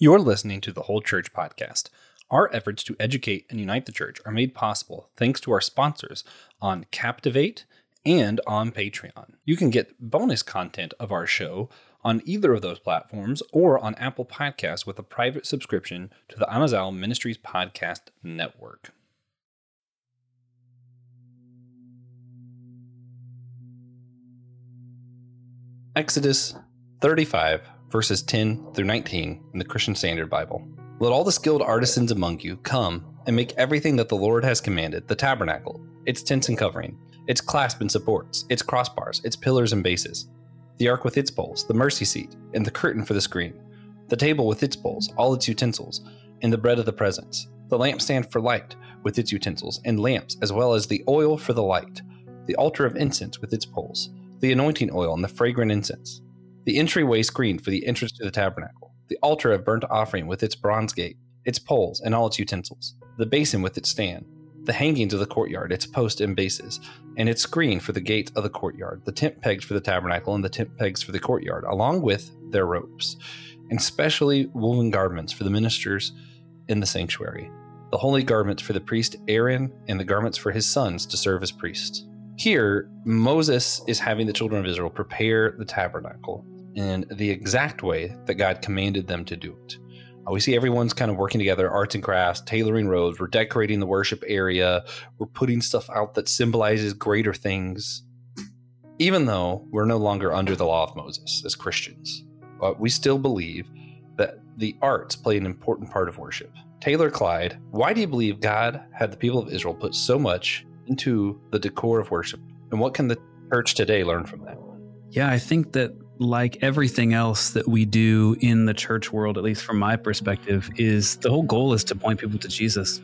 You're listening to the Whole Church Podcast. Our efforts to educate and unite the church are made possible thanks to our sponsors on Captivate and on Patreon. You can get bonus content of our show on either of those platforms or on Apple Podcasts with a private subscription to the Amazal Ministries Podcast Network. Exodus 35 verses 10 through 19 in the Christian Standard Bible. Let all the skilled artisans among you come and make everything that the Lord has commanded the tabernacle, its tents and covering, its clasp and supports, its crossbars, its pillars and bases, the ark with its poles, the mercy seat, and the curtain for the screen, the table with its poles, all its utensils, and the bread of the presence, the lampstand for light with its utensils and lamps, as well as the oil for the light, the altar of incense with its poles, the anointing oil and the fragrant incense the entryway screen for the entrance to the tabernacle, the altar of burnt offering with its bronze gate, its poles and all its utensils, the basin with its stand, the hangings of the courtyard, its posts and bases, and its screen for the gate of the courtyard, the tent pegs for the tabernacle, and the tent pegs for the courtyard, along with their ropes, and specially woven garments for the ministers in the sanctuary, the holy garments for the priest Aaron, and the garments for his sons to serve as priests. Here, Moses is having the children of Israel prepare the tabernacle in the exact way that God commanded them to do it. Uh, we see everyone's kind of working together, arts and crafts, tailoring robes. We're decorating the worship area. We're putting stuff out that symbolizes greater things. Even though we're no longer under the law of Moses as Christians, but we still believe that the arts play an important part of worship. Taylor Clyde, why do you believe God had the people of Israel put so much into the decor of worship? And what can the church today learn from that? Yeah, I think that like everything else that we do in the church world, at least from my perspective, is the whole goal is to point people to Jesus.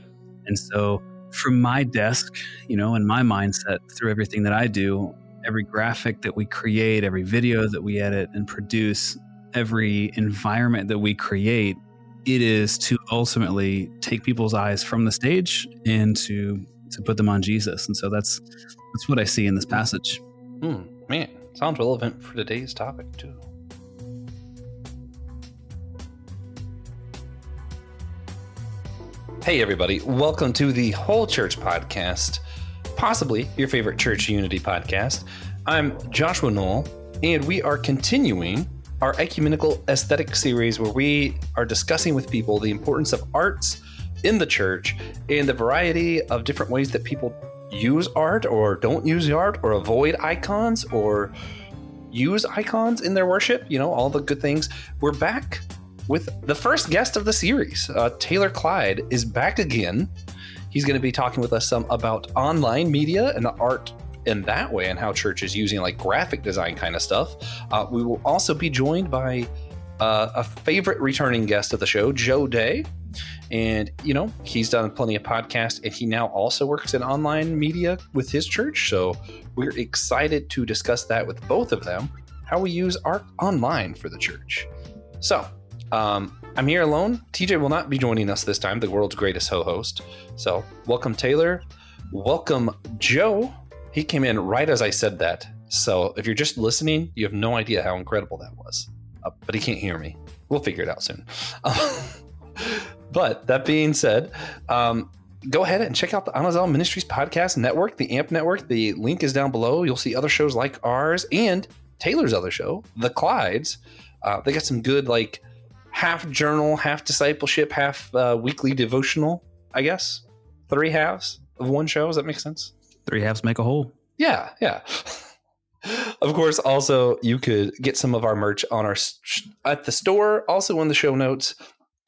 And so, from my desk, you know, and my mindset through everything that I do, every graphic that we create, every video that we edit and produce, every environment that we create, it is to ultimately take people's eyes from the stage and to to put them on Jesus. And so that's that's what I see in this passage. Hmm, man, Sounds relevant for today's topic, too. Hey, everybody. Welcome to the Whole Church Podcast, possibly your favorite church unity podcast. I'm Joshua Noel, and we are continuing our ecumenical aesthetic series where we are discussing with people the importance of arts in the church and the variety of different ways that people use art or don't use art or avoid icons or use icons in their worship, you know, all the good things. We're back with the first guest of the series. Uh, Taylor Clyde is back again. He's going to be talking with us some about online media and the art in that way and how church is using like graphic design kind of stuff. Uh, we will also be joined by uh, a favorite returning guest of the show, Joe Dea. And, you know, he's done plenty of podcasts and he now also works in online media with his church. So we're excited to discuss that with both of them, how we use art online for the church. So, um, I'm here alone. TJ will not be joining us this time, the world's greatest ho host. So, welcome, Taylor. Welcome, Joe. He came in right as I said that. So, if you're just listening, you have no idea how incredible that was. Uh, but he can't hear me. We'll figure it out soon. But that being said, um, go ahead and check out the Amazon Ministries Podcast Network, the AMP Network. The link is down below. You'll see other shows like ours and Taylor's other show, The Clydes. Uh, they got some good, like, half journal, half discipleship, half uh, weekly devotional, I guess. Three halves of one show. Does that make sense? Three halves make a whole. Yeah, yeah. of course, also, you could get some of our merch on our at the store, also in the show notes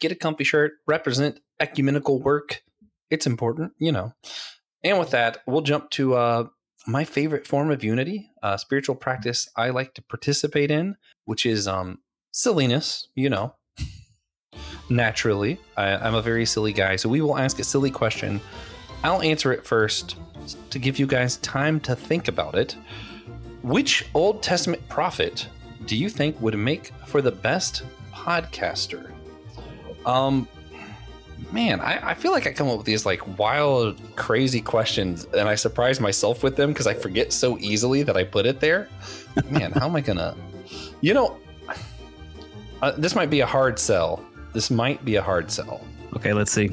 get a comfy shirt, represent ecumenical work. It's important, you know. And with that, we'll jump to uh, my favorite form of unity, uh, spiritual practice I like to participate in, which is um, silliness, you know. Naturally, I, I'm a very silly guy. So we will ask a silly question. I'll answer it first to give you guys time to think about it. Which Old Testament prophet do you think would make for the best podcaster? Um, man, I, I, feel like I come up with these like wild, crazy questions, and I surprise myself with them because I forget so easily that I put it there. Man, how am I gonna? You know, uh, this might be a hard sell. this might be a hard sell. Okay, let's see.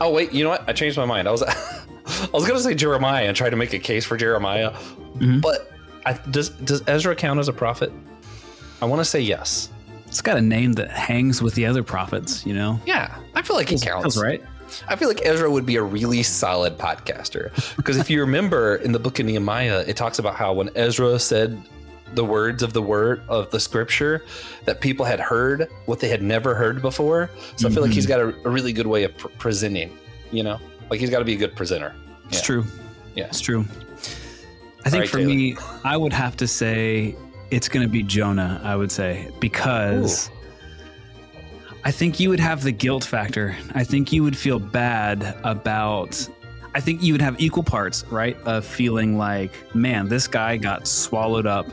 Oh wait, you know what? I changed my mind. I was I was gonna say Jeremiah and try to make a case for Jeremiah, Mhm. but I, does does Ezra count as a prophet? I want to say yes. It's got a name that hangs with the other prophets, you know? Yeah, I feel like he counts. Right. I feel like Ezra would be a really solid podcaster because if you remember in the book of Nehemiah, it talks about how when Ezra said the words of the word of the scripture that people had heard what they had never heard before. So I feel like Mhm. he's got a, a really good way of pr- presenting. You know, like he's got to be a good presenter. It's true. Yeah. It's true. I think right, for Taylor. me, I would have to say it's going to be Jonah, I would say, because I think you would have the guilt factor. I think you would feel bad about. I think you would have equal parts, right? Of feeling like, man, this guy got swallowed up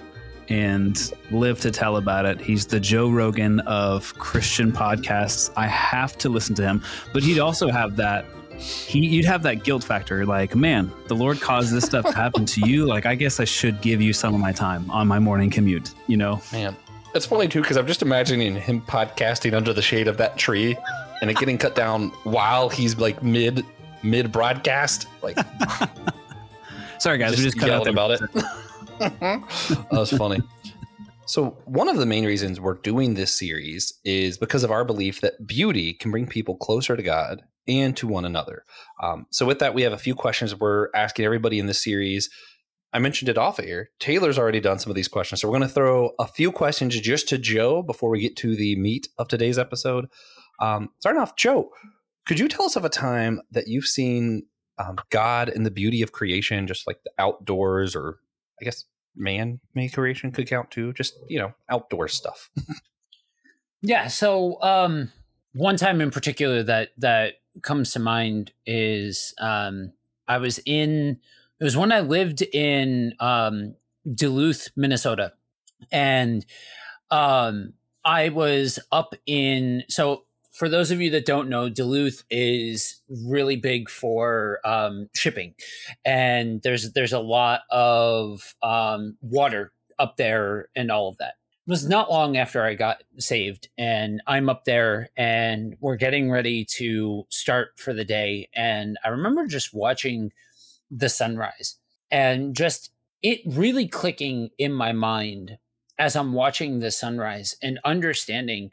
and lived to tell about it. He's the Joe Rogan of Christian podcasts. I have to listen to him. But he'd also have that he, you'd have that guilt factor like man the lord caused this stuff to happen to you like i guess i should give you some of my time on my morning commute you know Man, it's funny too because I'm just imagining him podcasting under the shade of that tree and it getting cut down while he's like mid mid broadcast, like sorry guys we just just cut out about it. that was funny. So, one of the main reasons we're doing this series is because of our belief that beauty can bring people closer to God and to one another. Um, so, with that, we have a few questions we're asking everybody in this series. I mentioned it off air. Taylor's already done some of these questions. So, we're going to throw a few questions just to Joe before we get to the meat of today's episode. Um, starting off, Joe, could you tell us of a time that you've seen um, God and the beauty of creation, just like the outdoors, or I guess man made creation could count too, just you know, outdoor stuff. Yeah. So um, one time in particular that that comes to mind is um, I was in. It was when I lived in um, Duluth, Minnesota, and um, I was up in. So for those of you that don't know, Duluth is really big for um, shipping, and there's there's a lot of um, water up there and all of that was not long after I got saved, and I'm up there, and we're getting ready to start for the day. And I remember just watching the sunrise and just it really clicking in my mind as I'm watching the sunrise and understanding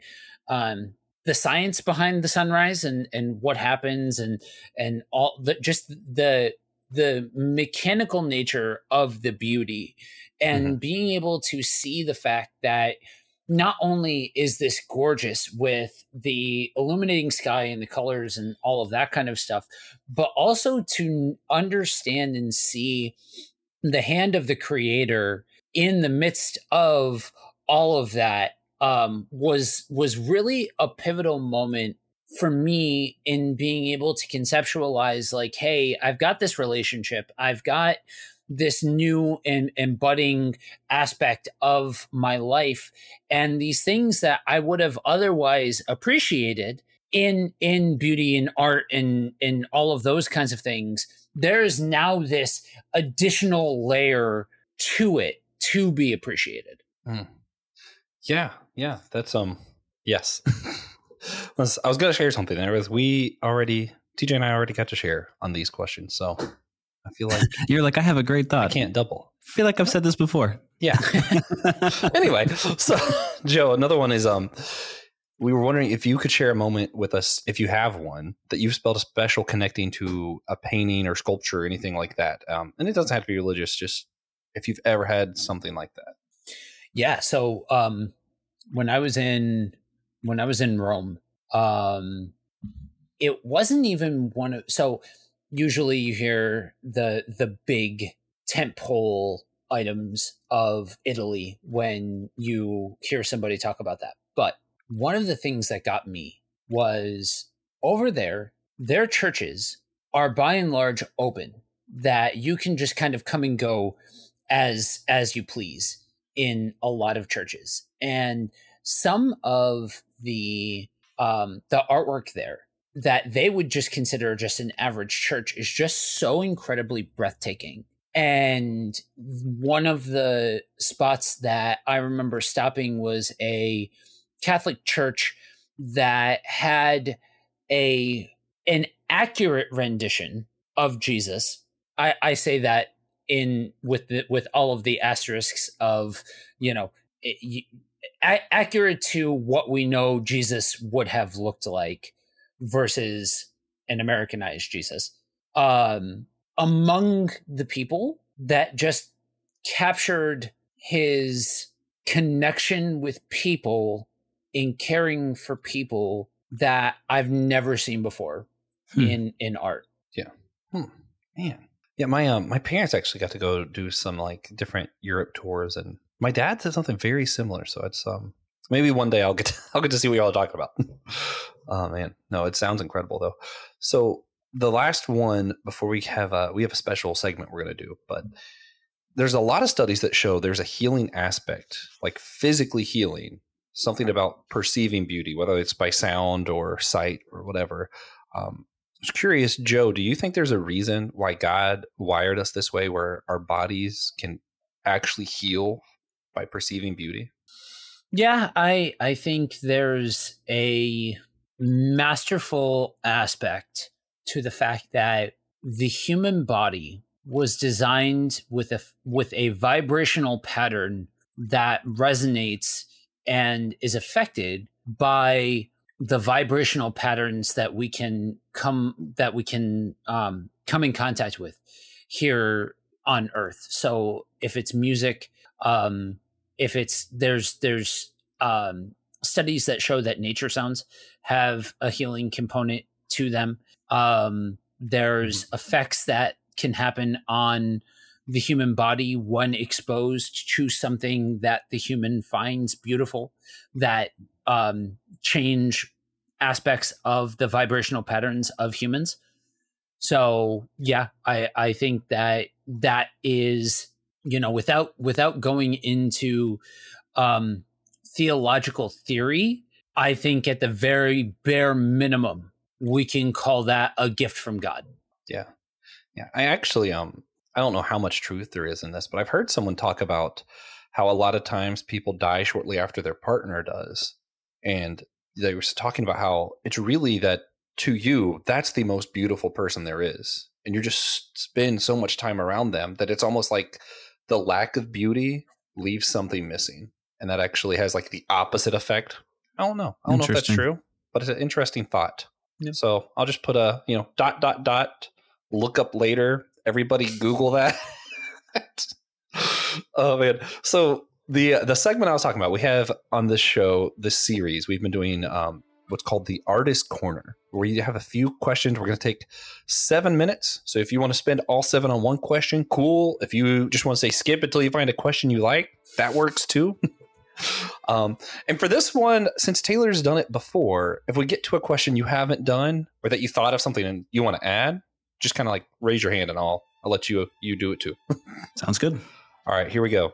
um, the science behind the sunrise and and what happens and and all the just the the mechanical nature of the beauty and being able to see the fact that not only is this gorgeous with the illuminating sky and the colors and all of that kind of stuff, but also to understand and see the hand of the creator in the midst of all of that um, was was really a pivotal moment for me in being able to conceptualize like hey i've got this relationship. I've got this new and, and budding aspect of my life and these things that i would have otherwise appreciated in in beauty and art and and all of those kinds of things there's now this additional layer to it to be appreciated Yeah, yeah, that's um, yes. I was gonna share something. There was we already TJ and I already got to share on these questions, so I feel like you're like i have a great I thought can't double. feel like i've said this before Yeah. anyway, so Joe, another one is um we were wondering if you could share a moment with us, if you have one, that you've spelled a special connecting to a painting or sculpture or anything like that. Um, and it doesn't have to be religious, just if you've ever had something like that. Yeah. So um, when I was in when I was in Rome, um, it wasn't even one of so usually you hear the the big tentpole items of Italy when you hear somebody talk about that. But one of the things that got me was over there, their churches are by and large open that you can just kind of come and go as as you please in a lot of churches and some of the um the artwork there that they would just consider just an average church is just so incredibly breathtaking and one of the spots that i remember stopping was a catholic church that had a an accurate rendition of Jesus. I, I say that in with the, with all of the asterisks of you know it, accurate to what we know Jesus would have looked like versus an Americanized Jesus. Um, among the people that just captured his connection with people in caring for people that I've never seen before hmm. in in art. Yeah. Hmm. Man. Yeah, my um my parents actually got to go do some like different Europe tours and my dad did something very similar. So it's um maybe one day I'll get to, I'll get to see what y'all are talking about. oh man. No, it sounds incredible though. So the last one before we have a we have a special segment we're gonna do, but there's a lot of studies that show there's a healing aspect, like physically healing, something about perceiving beauty, whether it's by sound or sight or whatever. Um, I was curious, Joe, do you think there's a reason why God wired us this way where our bodies can actually heal by perceiving beauty? Yeah, I I think there's a masterful aspect to the fact that the human body was designed with a with a vibrational pattern that resonates and is affected by the vibrational patterns that we can come that we can um, come in contact with here on earth. So if it's music um, if it's there's there's um, studies that show that nature sounds have a healing component to them um, there's mm-hmm. effects that can happen on the human body when exposed to something that the human finds beautiful that um, change aspects of the vibrational patterns of humans so yeah i i think that that is you know without without going into um theological theory i think at the very bare minimum we can call that a gift from god yeah yeah, I actually um I don't know how much truth there is in this, but I've heard someone talk about how a lot of times people die shortly after their partner does. And they were talking about how it's really that to you, that's the most beautiful person there is. And you just spend so much time around them that it's almost like the lack of beauty leaves something missing. And that actually has like the opposite effect. I don't know. I don't know if that's true, but it's an interesting thought. Yep. So I'll just put a, you know, dot, dot, dot look up later. Everybody Google that. oh man. So the the segment I was talking about, we have on this show, this series, we've been doing um, what's called the Artist Corner, where you have a few questions. We're going to take seven minutes. So if you want to spend all seven on one question, cool. If you just want to say skip until you find a question you like, that works too. um, and for this one, since Taylor's done it before, if we get to a question you haven't done or that you thought of something and you want to add, just kind of like raise your hand and I'll I'll let you you do it too. Sounds good. All right, here we go.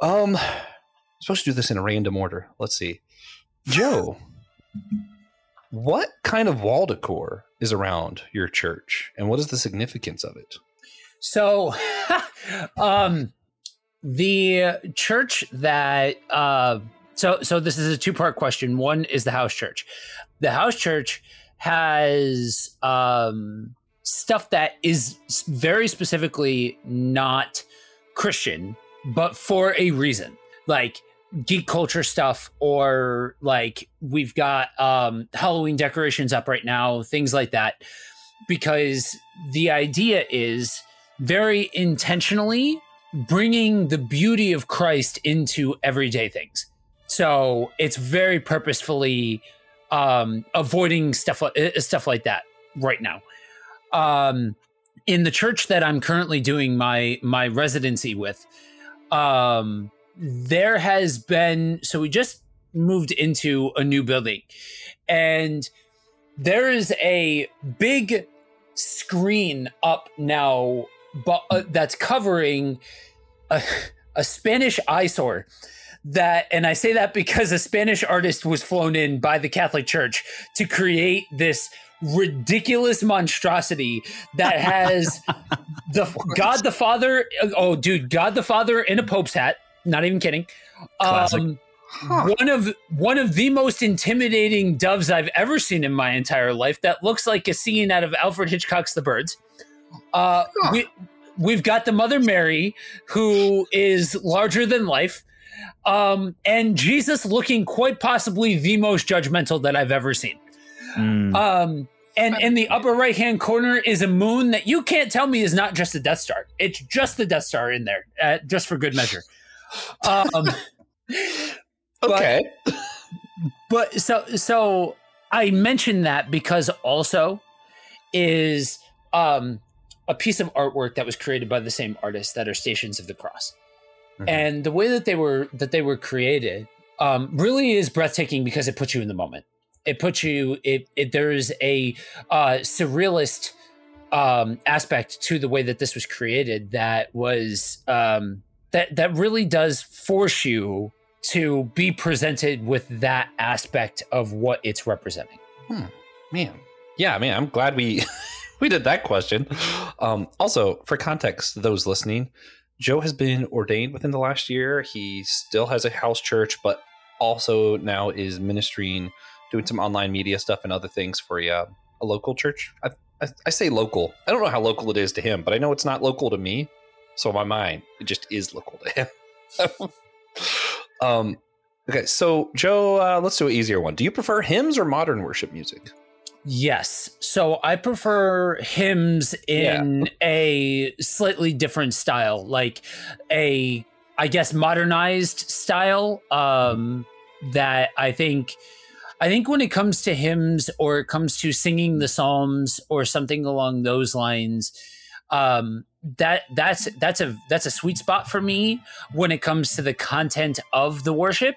Um, I'm supposed to do this in a random order. Let's see, Joe. what kind of wall decor is around your church, and what is the significance of it? So, um, the church that uh, so so this is a two part question. One is the house church. The house church has um stuff that is very specifically not Christian, but for a reason. Like geek culture stuff or like we've got um Halloween decorations up right now, things like that. Because the idea is very intentionally bringing the beauty of Christ into everyday things. So it's very purposefully um, avoiding stuff uh, stuff like that right now um, in the church that I'm currently doing my my residency with, um, there has been so we just moved into a new building, and there is a big screen up now, but uh, that's covering a, a Spanish eyesore that and I say that because a Spanish artist was flown in by the Catholic Church to create this ridiculous monstrosity that has the God the Father. Oh, dude, God the Father in a Pope's hat. Not even kidding. Um, Huh. one of one of the most intimidating doves I've ever seen in my entire life. That looks like a scene out of Alfred Hitchcock's The Birds. Uh, Huh. we, we've got the Mother Mary, who is larger than life, um, and Jesus looking quite possibly the most judgmental that I've ever seen. Mm. Um, and in the upper right hand corner is a moon that you can't tell me is not just a Death Star. It's just the Death Star in there, uh, just for good measure. Um, but- Okay. but so so I mentioned that because also is um a piece of artwork that was created by the same artist that are Stations of the Cross. Mhm. And the way that they were that they were created um really is breathtaking because it puts you in the moment. It puts you it, it there's a uh surrealist um aspect to the way that this was created that was um that that really does force you to be presented with that aspect of what it's representing. Hmm. Man. Yeah, man, I'm glad we we did that question. Um, also, for context, those listening, Joe has been ordained within the last year. He still has a house church, but also now is ministering, doing some online media stuff and other things for a, uh, a local church. I, I, I say local. I don't know how local it is to him, but I know it's not local to me. So my mind, it just is local to him. um, okay, so Joe, uh, let's do an easier one. Do you prefer hymns or modern worship music? Yes. So I prefer hymns in a slightly different style, like a I guess modernized style um that I think I think when it comes to hymns or it comes to singing the psalms or something along those lines um that that's that's a that's a sweet spot for me when it comes to the content of the worship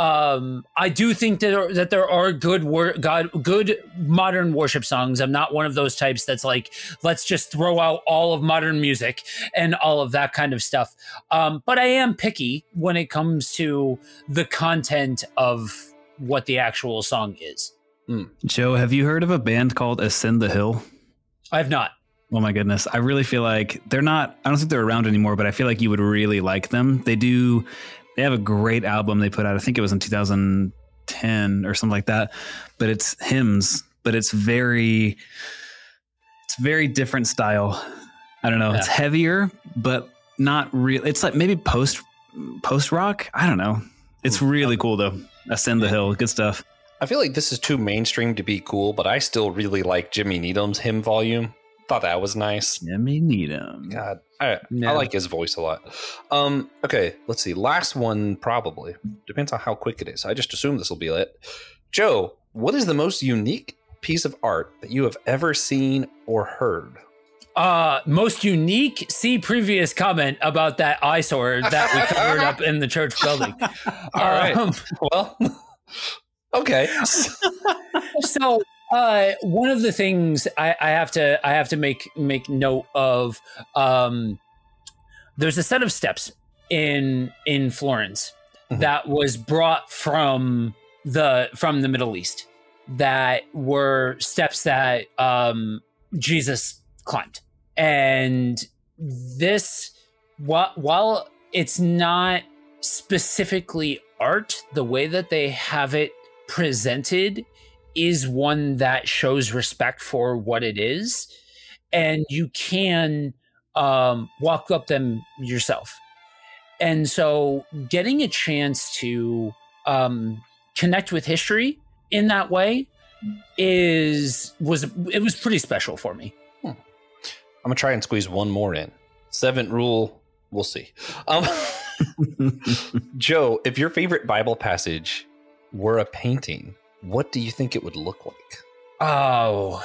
um i do think that there, that there are good wor- god good modern worship songs i'm not one of those types that's like let's just throw out all of modern music and all of that kind of stuff um but i am picky when it comes to the content of what the actual song is Joe, have you heard of a band called Ascend the Hill? i've not Oh my goodness. I really feel like they're not, I don't think they're around anymore, but I feel like you would really like them. They do, they have a great album they put out. I think it was in 2010 or something like that, but it's hymns, but it's very, it's very different style. I don't know. It's heavier, but not real. It's like maybe post, post rock. I don't know. It's really cool though. Ascend the Hill. Good stuff. I feel like this is too mainstream to be cool, but I still really like Jimmy Needham's hymn volume. Thought that was nice. Jimmy Needham. God, I, Yeah. I like his voice a lot. Um, okay, let's see. Last one probably depends on how quick it is. I just assume this will be it. Joe, what is the most unique piece of art that you have ever seen or heard? Uh, most unique. See previous comment about that eyesore that we covered up in the church building. All right. Um, Well, okay. so, uh, one of the things I, I have to I have to make make note of. Um, there's a set of steps in in Florence Mhm. that was brought from the from the Middle East that were steps that um, Jesus climbed, and this while while it's not specifically art, the way that they have it presented is one that shows respect for what it is, and you can um, walk up them yourself. And so, getting a chance to um, connect with history in that way is was it was pretty special for me. I'm gonna try and squeeze one more in. Seventh rule, we'll see. Um, Joe, if your favorite Bible passage were a painting, what do you think it would look like? Oh.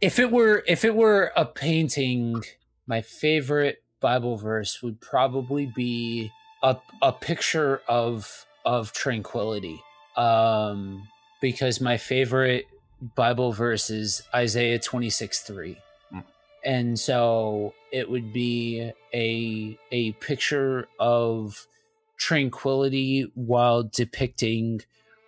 If it were if it were a painting, my favorite Bible verse would probably be a a picture of of tranquility. Um because my favorite Bible verse is Isaiah 26 3. Hmm. And so it would be a a picture of tranquility while depicting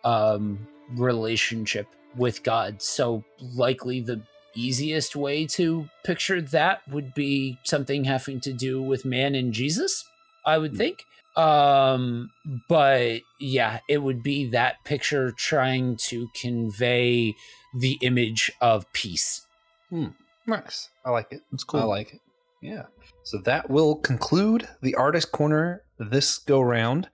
um relationship with God. So likely the easiest way to picture that would be something having to do with man and Jesus, I would think. Um, but yeah, it would be that picture trying to convey the image of peace. Hmm. Nice. I like it. That's cool. I like it. Yeah. So that will conclude the artist corner this go round.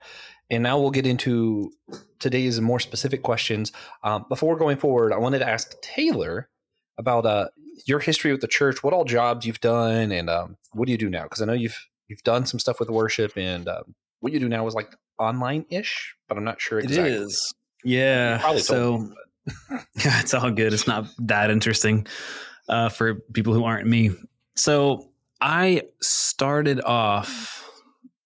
And now we'll get into today's more specific questions. Um, before going forward, I wanted to ask Taylor about uh, your history with the church, what all jobs you've done, and um, what do you do now? Because I know you've you've done some stuff with worship, and um, what you do now is like online ish, but I'm not sure It exactly. is. Yeah. You probably told So me, yeah, it's all good. It's not that interesting uh, for people who aren't me. So I started off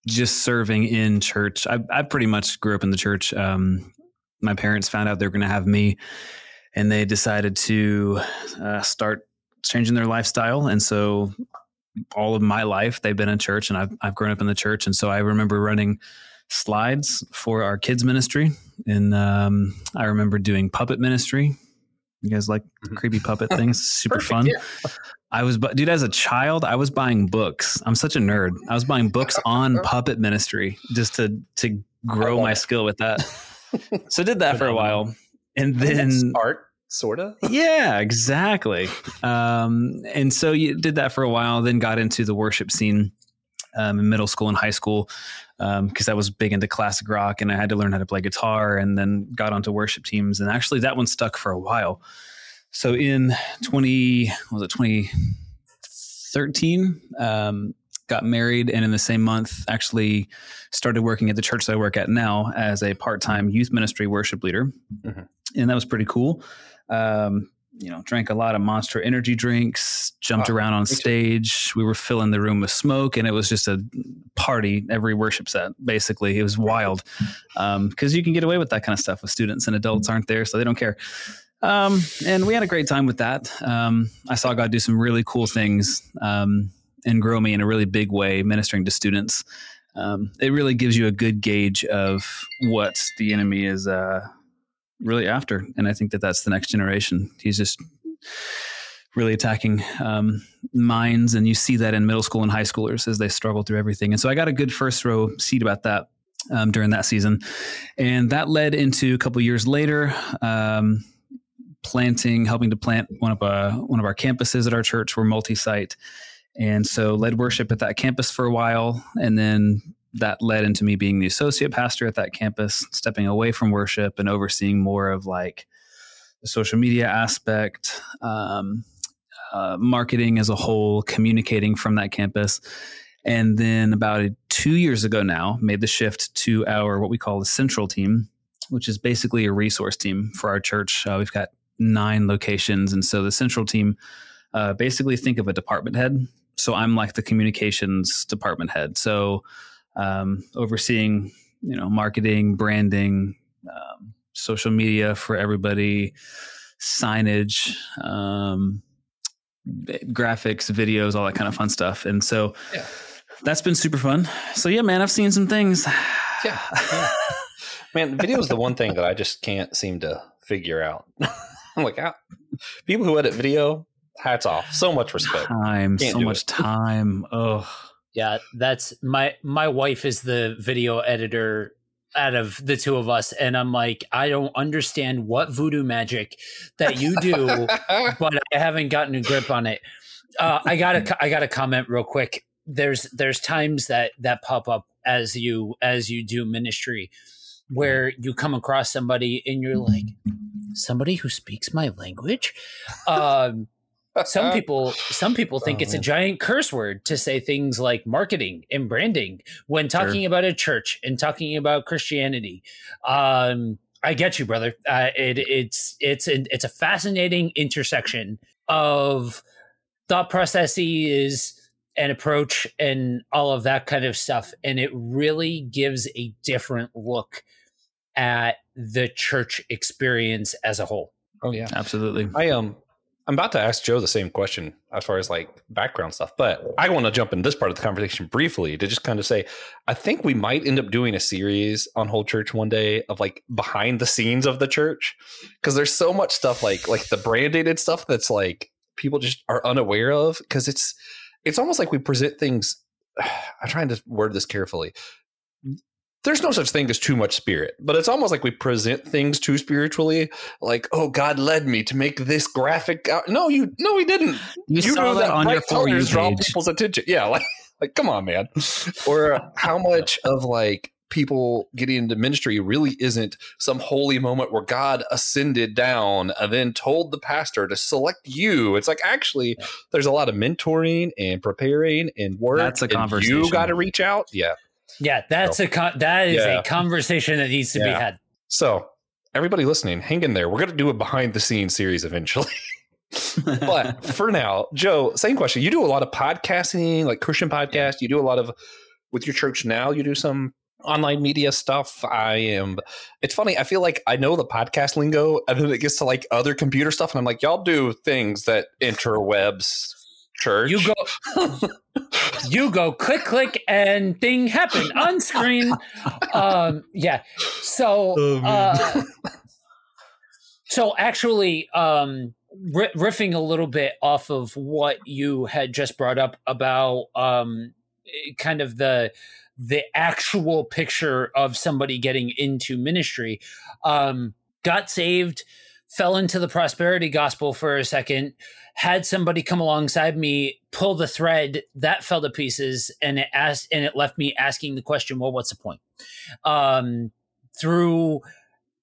just serving in church. I, I pretty much grew up in the church. Um, my parents found out they were going to have me, and they decided to uh, start changing their lifestyle. And so all of my life, they've been in church, and I've, I've grown up in the church. And so I remember running slides for our kids ministry and um, I remember doing puppet ministry. You guys like Mhm. creepy puppet things? Super Perfect, fun. yeah. I was, bu- dude, as a child, I was buying books. I'm such a nerd. I was buying books on puppet ministry just to to grow my it. skill with that. So I did that for a while, and I mean, that's then art, sort of. yeah, exactly. Um, and so you did that for a while, then got into the worship scene um, in middle school and high school because I was big into classic rock and I had to learn how to play guitar and then got onto worship teams. And actually, that one stuck for a while. So in 20, what was it 2013? Um, got married and in the same month actually started working at the church that I work at now as a part-time youth ministry worship leader. Mhm. And that was pretty cool. Um, you know, drank a lot of monster energy drinks, jumped around on stage. We were filling the room with smoke and it was just a party every worship set. Basically, it was wild. Um, cause you can get away with that kind of stuff with students and adults aren't there. So they don't care. Um, and we had a great time with that. Um, I saw God do some really cool things um, and grow me in a really big way, ministering to students. Um, it really gives you a good gauge of what the enemy is uh, really after, and I think that that's the next generation. He's just really attacking um, minds, and you see that in middle school and high schoolers as they struggle through everything. And so I got a good first row seat about that um, during that season, and that led into a couple years later. Um, planting, helping to plant one of uh, one of our campuses at our church. We're multi-site, and so led worship at that campus for a while, and then that led into me being the associate pastor at that campus, stepping away from worship and overseeing more of like the social media aspect, um, uh, marketing as a whole, communicating from that campus. And then about two years ago now, made the shift to our what we call the central team, which is basically a resource team for our church. Uh, we've got nine locations, and so the central team uh, basically think of a department head. So I'm like the communications department head. So um, overseeing, you know, marketing, branding, um, social media for everybody, signage, um, graphics, videos, all that kind of fun stuff. And so Yeah. that's been super fun. So yeah, man, I've seen some things. Yeah. yeah. Man, video is the one thing that I just can't seem to figure out. I'm like, ah, people who edit video, hats off. So much respect. Time, Can't so much it. time. Oh, Yeah, that's my my wife is the video editor out of the two of us, and I'm like, I don't understand what voodoo magic that you do, but I haven't gotten a grip on it. Uh, I gotta I gotta comment real quick. There's there's times that that pop up as you as you do ministry where you come across somebody and you're like somebody who speaks my language um some people some people think it's a Oh. giant curse word to say things like marketing and branding when talking about a church and talking about christianity um i get you brother uh, it, it's it's an, it's a fascinating intersection of thought processes and approach and all of that kind of stuff and it really gives a different look at the church experience as a whole oh yeah. absolutely. I um I'm about to ask Joe the same question as far as like background stuff, but I want to jump in this part of the conversation briefly to just kind of say I think we might end up doing a series on whole church one day of like behind the scenes of the church because there's so much stuff like like the branding and stuff that's like people just are unaware of because it's it's almost like we present things I'm trying to word this carefully. There's no such thing as too much spirit, but it's almost like we present things too spiritually. Like, oh, God led me to make this graphic. Out. No, you, no, he didn't. You, you saw that on your for you draw people's attention. Yeah, like, like, come on, man. or how much of like people getting into ministry really isn't some holy moment where God ascended down and then told the pastor to select you. It's like actually there's a lot of mentoring and preparing and work. That's a conversation. You got to reach out. Yeah. Yeah, that's so, a con- that is yeah. a conversation that needs to yeah. be had. So, everybody listening, hang in there. We're going to do a behind the scenes series eventually. but for now, Joe, same question. You do a lot of podcasting, like Christian podcast. You do a lot of with your church now. You do some online media stuff. I am. It's funny. I feel like I know the podcast lingo, and then it gets to like other computer stuff, and I'm like, y'all do things that interwebs church. You go, you go, click, click, and thing happen on screen. Um, yeah. So, oh, uh, so actually, um, riffing a little bit off of what you had just brought up about um, kind of the the actual picture of somebody getting into ministry. Um, got saved, fell into the prosperity gospel for a second, had somebody come alongside me, pull the thread that fell to pieces, and it asked, and it left me asking the question, well, what's the point? Um, through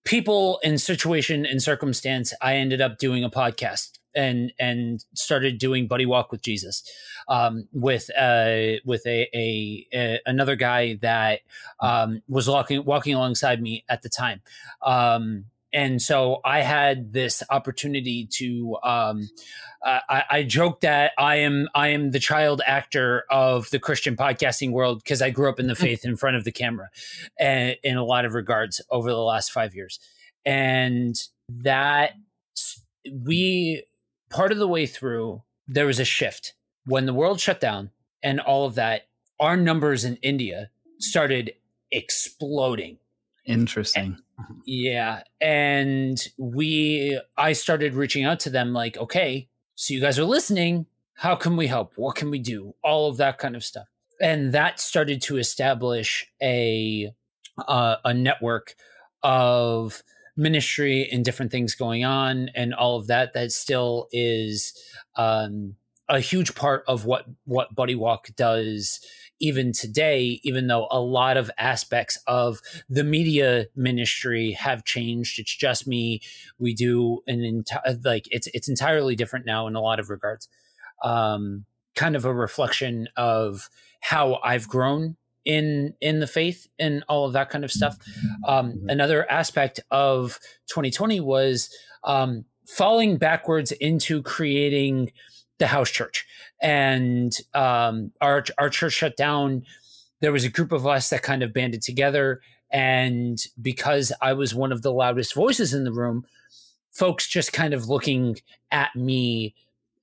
people and situation and circumstance, I ended up doing a podcast and and started doing buddy walk with Jesus um, with uh, with a, a, a, another guy that um, was walking walking alongside me at the time. Um, and so I had this opportunity to. Um, I, I joke that I am I am the child actor of the Christian podcasting world because I grew up in the hmm. faith in front of the camera, and, eh, in a lot of regards over the last five years, and that we part of the way through there was a shift when the world shut down and all of that. Our numbers in India started exploding. Interesting. And, yeah. And we, I started reaching out to them like, okay, so you guys are listening. How can we help? What can we do? All of that kind of stuff. And that started to establish a, uh, a network of ministry and different things going on and all of that. That still is, um, a huge part of what what Buddy Walk does even today, even though a lot of aspects of the media ministry have changed. It's just me. We do an entire like it's it's entirely different now in a lot of regards. Um, kind of a reflection of how I've grown in in the faith and all of that kind of stuff. Um, another aspect of 2020 was um, falling backwards into creating the house church and um, our our church shut down. There was a group of us that kind of banded together, and because I was one of the loudest voices in the room, folks just kind of looking at me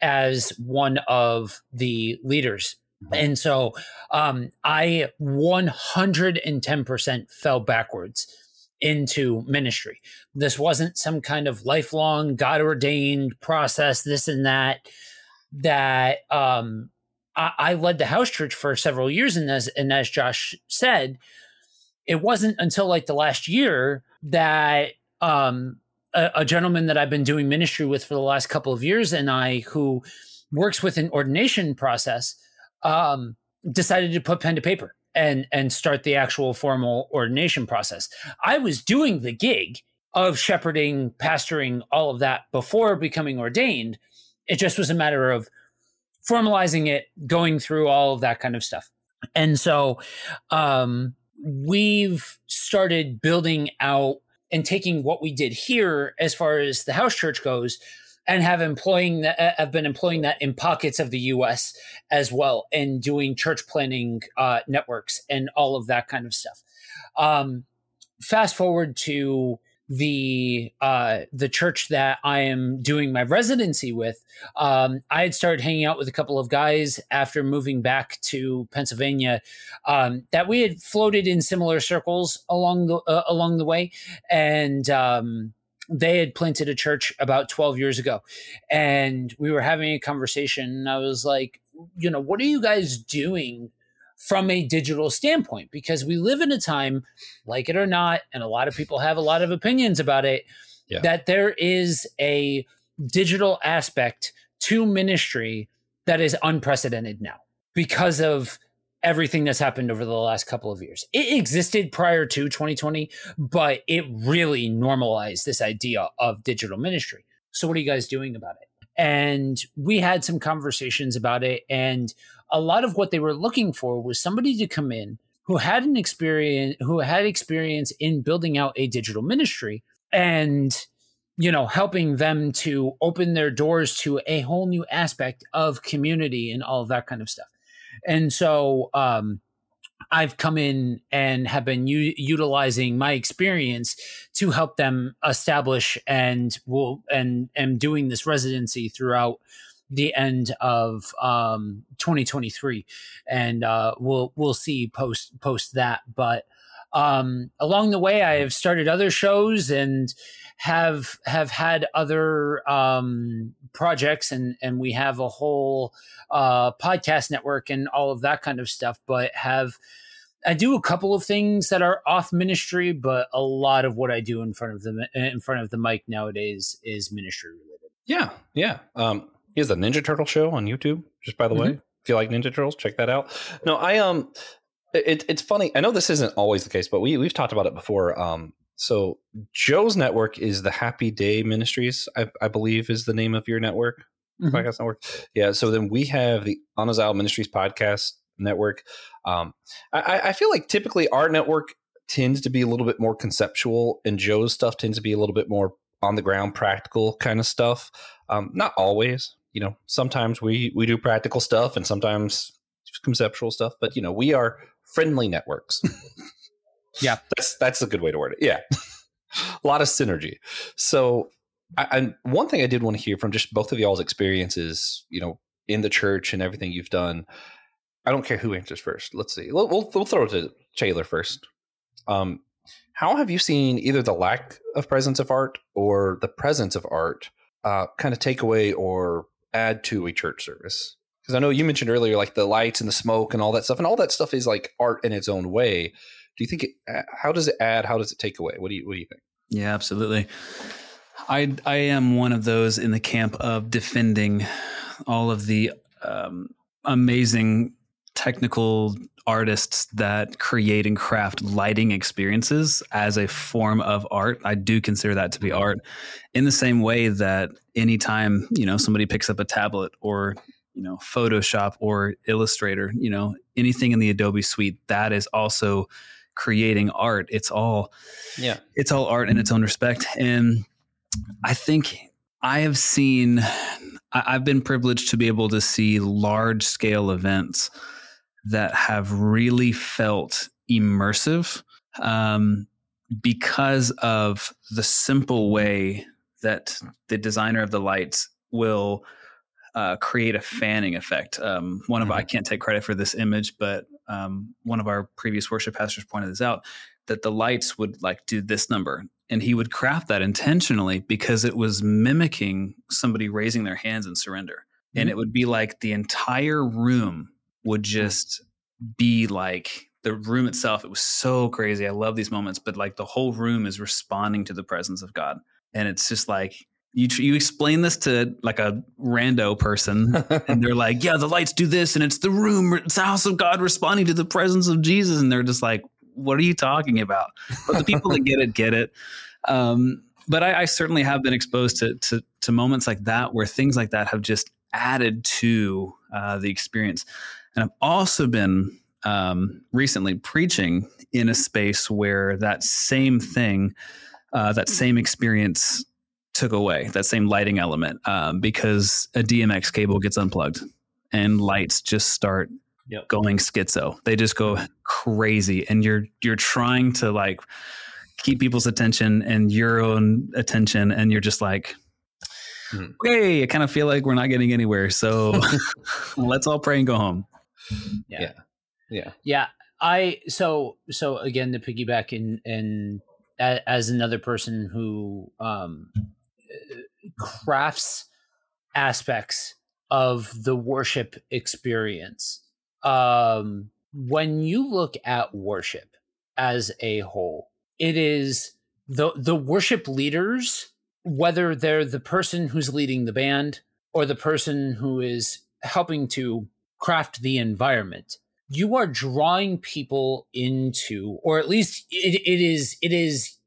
as one of the leaders. And so um, I 110% fell backwards into ministry. This wasn't some kind of lifelong, God ordained process, this and that that um, I, I, led the house church for several years, and as and as Josh said, it wasn't until like the last year that um, a, a, gentleman that I've been doing ministry with for the last couple of years and I, who works with an ordination process, um, decided to put pen to paper and and start the actual formal ordination process. I was doing the gig of shepherding, pastoring, all of that before becoming ordained it just was a matter of formalizing it, going through all of that kind of stuff. And so um, we've started building out and taking what we did here as far as the house church goes and have employing that uh, have been employing that in pockets of the US as well and doing church planning uh, networks and all of that kind of stuff. Um, fast forward to the uh, the church that I am doing my residency with, um, I had started hanging out with a couple of guys after moving back to Pennsylvania um, that we had floated in similar circles along the uh, along the way, and um, they had planted a church about twelve years ago, and we were having a conversation. And I was like, you know, what are you guys doing? From a digital standpoint because we live in a time, like it or not, and a lot of people have a lot of opinions about it, Yeah. that there is a digital aspect to ministry that is unprecedented now because of everything that's happened over the last couple of years. It existed prior to 2020, but it really normalized this idea of digital ministry. So, what are you guys doing about it? And we had some conversations about it. And a lot of what they were looking for was somebody to come in who had an experience, who had experience in building out a digital ministry and you know helping them to open their doors to a whole new aspect of community and all of that kind of stuff. And so um I've come in and have been u- utilizing my experience to help them establish and will and am doing this residency throughout the end of um, 2023, and uh, we'll we'll see post post that. But um, along the way, I have started other shows and have have had other um, projects, and and we have a whole uh, podcast network and all of that kind of stuff. But have I do a couple of things that are off ministry, but a lot of what I do in front of the in front of the mic nowadays is ministry related. Yeah, yeah. Um, he has a Ninja Turtle show on YouTube. Just by the way, if you like Ninja Turtles, check that out. No, I um, it, it's funny. I know this isn't always the case, but we we've talked about it before. Um, so Joe's network is the Happy Dea Ministries, I, I believe, is the name of your network, Mhm. podcast network. Yeah. So then we have the Anazao Ministries podcast network. Um, I, I feel like typically our network tends to be a little bit more conceptual, and Joe's stuff tends to be a little bit more on the ground, practical kind of stuff. Um, not always, you know. Sometimes we we do practical stuff, and sometimes conceptual stuff. But you know, we are friendly networks. Yeah. that's that's a good way to word it. Yeah, a lot of synergy. So, I, and one thing I did want to hear from just both of y'all's experiences, you know, in the church and everything you've done. I don't care who answers first. Let's see. We'll, we'll, we'll throw it to Taylor first. Um, how have you seen either the lack of presence of art or the presence of art uh, kind of take away or add to a church service? Because I know you mentioned earlier, like the lights and the smoke and all that stuff, and all that stuff is like art in its own way. Do you think it? How does it add? How does it take away? What do you What do you think? Yeah, absolutely. I I am one of those in the camp of defending all of the um, amazing technical artists that create and craft lighting experiences as a form of art. I do consider that to be art in the same way that anytime, you know, somebody picks up a tablet or, you know, Photoshop or Illustrator, you know, anything in the Adobe suite, that is also creating art. It's all Yeah. it's all art in its own respect. And I think I have seen, I've been privileged to be able to see large scale events that have really felt immersive um, because of the simple way that the designer of the lights will uh, create a fanning effect. Um, one of I can't take credit for this image, but um, one of our previous worship pastors pointed this out that the lights would like do this number, and he would craft that intentionally because it was mimicking somebody raising their hands in surrender, and it would be like the entire room would just be like the room itself. It was so crazy. I love these moments, but like the whole room is responding to the presence of God, and it's just like you you explain this to like a rando person and they're like, "Yeah, the lights do this, and it's the room, it's the house of God responding to the presence of Jesus," and they're just like, "What are you talking about?" But the people that get it get it. Um, but I, I certainly have been exposed to, to to moments like that where things like that have just added to uh, the experience, and I've also been um, recently preaching in a space where that same thing, uh, that same experience took away that same lighting element um, because a DMX cable gets unplugged and lights just start Yep. going schizo. They just go crazy, and you're you're trying to like keep people's attention and your own attention, and you're just like. Mhm. Hey, I kind of feel like we're not getting anywhere. So let's all pray and go home. Yeah. Yeah, Yeah. I so so again to piggyback in and as another person who um crafts aspects of the worship experience. Um when you look at worship as a whole, it is the the worship leaders, whether they're the person who's leading the band or the person who is helping to craft the environment, you are drawing people into, or at least it, it is it is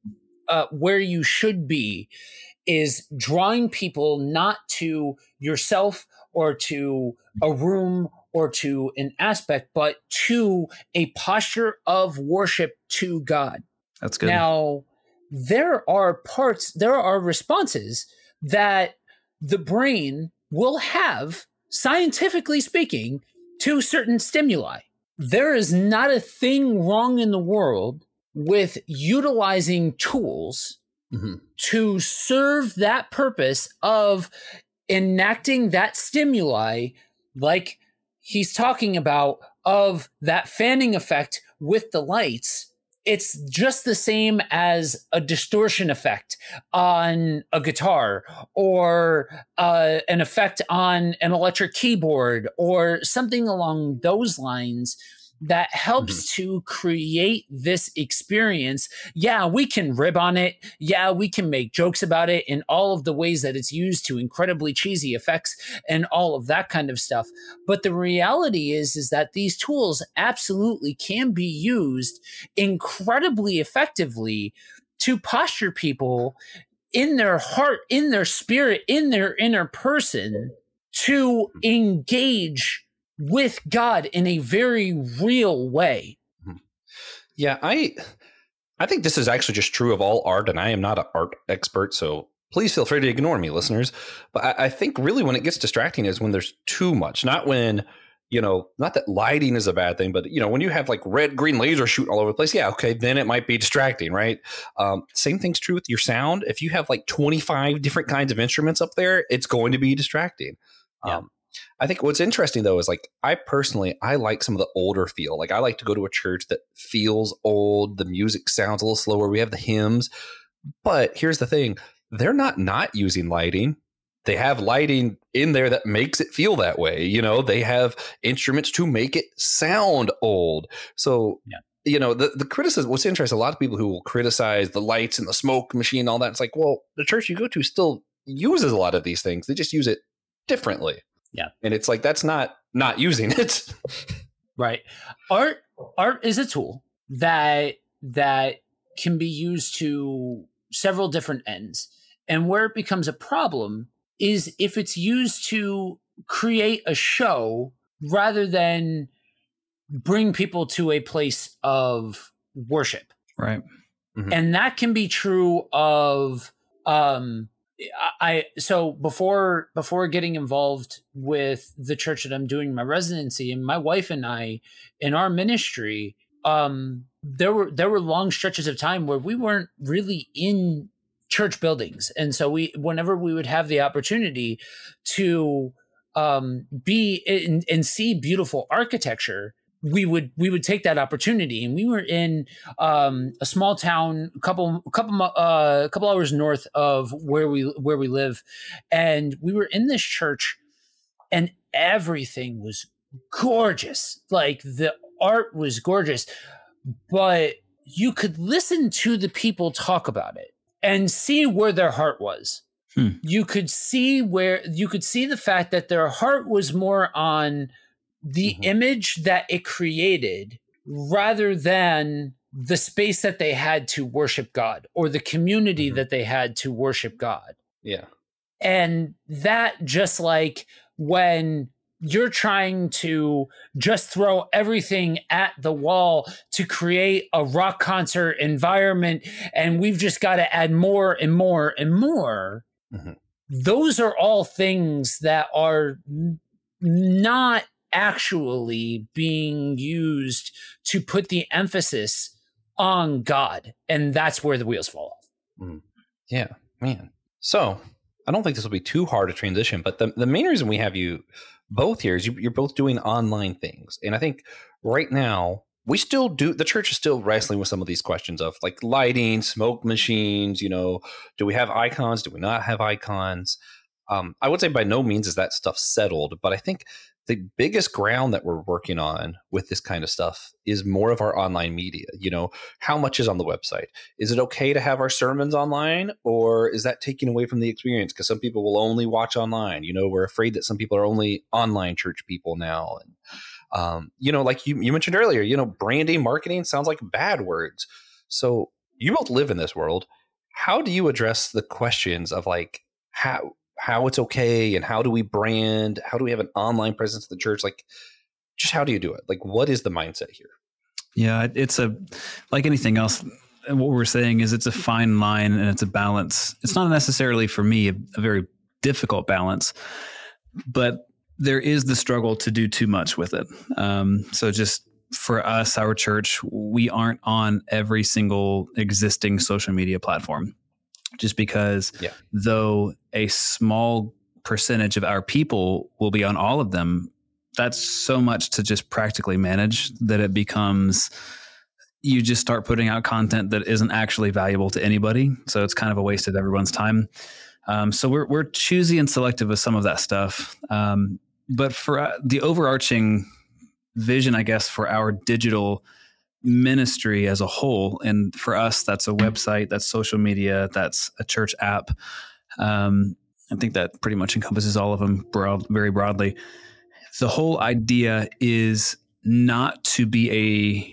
uh, where you should be, is drawing people not to yourself or to a room or to an aspect, but to a posture of worship to God. That's good. Now, there are parts, there are responses that the brain will have, scientifically speaking, to certain stimuli. There is not a thing wrong in the world with utilizing tools Mm-hmm. to serve that purpose of enacting that stimuli, like he's talking about, of that fanning effect with the lights. It's just the same as a distortion effect on a guitar or uh, an effect on an electric keyboard or something along those lines that helps mm-hmm. to create this experience. Yeah, we can rib on it. Yeah, we can make jokes about it in all of the ways that it's used to incredibly cheesy effects and all of that kind of stuff. But the reality is is that these tools absolutely can be used incredibly effectively to posture people in their heart, in their spirit, in their inner person to mm-hmm. engage with God in a very real way. Yeah, I I think this is actually just true of all art, and I am not an art expert, so please feel free to ignore me, listeners. But I, I think really when it gets distracting is when there's too much, not when you know, not that lighting is a bad thing, but you know, when you have like red, green laser shooting all over the place, yeah, okay, then it might be distracting, right? Um, same thing's true with your sound. If you have like 25 different kinds of instruments up there, it's going to be distracting. Yeah. Um, I think what's interesting though is like I personally I like some of the older feel. Like I like to go to a church that feels old. The music sounds a little slower. We have the hymns, but here's the thing: they're not not using lighting. They have lighting in there that makes it feel that way. You know, they have instruments to make it sound old. So Yeah. you know the the criticism. What's interesting? A lot of people who will criticize the lights and the smoke machine, all that. It's like, well, the church you go to still uses a lot of these things. They just use it differently. Yeah. And it's like that's not not using it. Right. Art art is a tool that that can be used to several different ends. And where it becomes a problem is if it's used to create a show rather than bring people to a place of worship. right. and that can be true of um I so before before getting involved with the church that I'm doing my residency and my wife and I in our ministry um there were there were long stretches of time where we weren't really in church buildings. And so we whenever we would have the opportunity to um be in, and see beautiful architecture we would we would take that opportunity and we were in um, a small town, a couple couple uh, a couple hours north of where we where we live, and we were in this church, and everything was gorgeous. Like the art was gorgeous, but you could listen to the people talk about it and see where their heart was. Hmm. You could see where you could see the fact that their heart was more on the Mhm. image that it created rather than the space that they had to worship God or the community Mhm. that they had to worship God. yeah. And that just like when you're trying to just throw everything at the wall to create a rock concert environment and we've just got to add more and more and more. Mhm. Those are all things that are not actually being used to put the emphasis on God. And that's where the wheels fall off. Yeah, man. So I don't think this will be too hard to transition, but the, the main reason we have you both here is you, you're both doing online things. And I think right now, we still do, the church is still wrestling with some of these questions of like lighting, smoke machines, you know, do we have icons? Do we not have icons? Um, I would say by no means is that stuff settled, but I think the biggest ground that we're working on with this kind of stuff is more of our online media. You know, how much is on the website? Is it okay to have our sermons online, or is that taking away from the experience? Because some people will only watch online. You know, we're afraid that some people are only online church people now, and um, you know, like you you mentioned earlier, you know, branding, marketing sounds like bad words. So you both live in this world. How do you address the questions of like how how it's okay and how do we brand how do we have an online presence of the church? Like just how do you do it? Like what is the mindset here? Yeah it's a like anything else what we're saying is it's a fine line and it's a balance. It's not necessarily for me a, a very difficult balance but there is the struggle to do too much with it. Um, so just for us our church we aren't on every single existing social media platform just because yeah. though a small percentage of our people will be on all of them, that's so much to just practically manage that it becomes you just start putting out content that isn't actually valuable to anybody. So it's kind of a waste of everyone's time. Um, so we're we're choosy and selective with some of that stuff. Um, but for uh, the overarching vision, I guess, for our digital ministry as a whole. And for us, that's a website, that's social media, that's a church app. Um, I think that pretty much encompasses all of them broad, very broadly. The whole idea is not to be a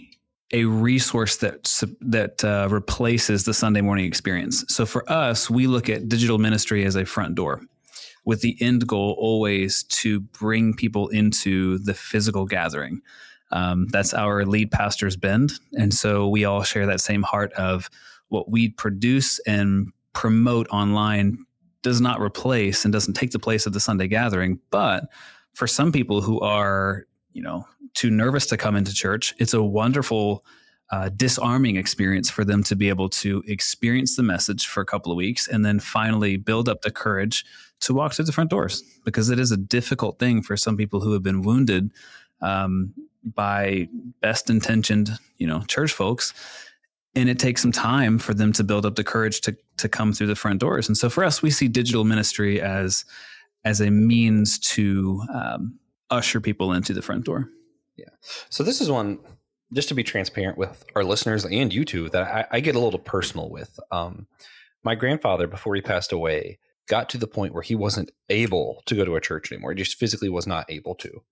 a resource that that uh, replaces the Sunday morning experience. So for us, we look at digital ministry as a front door, with the end goal always to bring people into the physical gathering. Um, that's our lead pastor's bend. And so we all share that same heart of what we produce and promote online does not replace and doesn't take the place of the Sunday gathering. But for some people who are, you know, too nervous to come into church, it's a wonderful uh, disarming experience for them to be able to experience the message for a couple of weeks and then finally build up the courage to walk through the front doors because it is a difficult thing for some people who have been wounded um, by best intentioned, you know, church folks. And it takes some time for them to build up the courage to to come through the front doors. And so for us, we see digital ministry as as a means to um, usher people into the front door. Yeah. So this is one just to be transparent with our listeners and you too that I, I get a little personal with. Um, my grandfather, before he passed away, got to the point where he wasn't able to go to a church anymore. He just physically was not able to.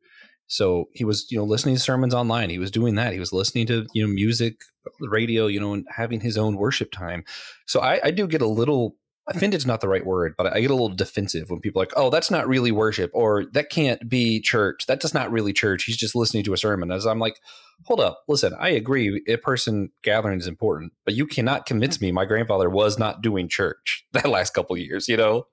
So he was, you know, listening to sermons online. He was doing that. He was listening to, you know, music, radio, you know, and having his own worship time. So I, I do get a little offended offended's not the right word, but I get a little defensive when people are like, oh, that's not really worship, or that can't be church. That does not really church. He's just listening to a sermon. As I'm like, hold up, listen, I agree, a person gathering is important, but you cannot convince me my grandfather was not doing church that last couple years, you know?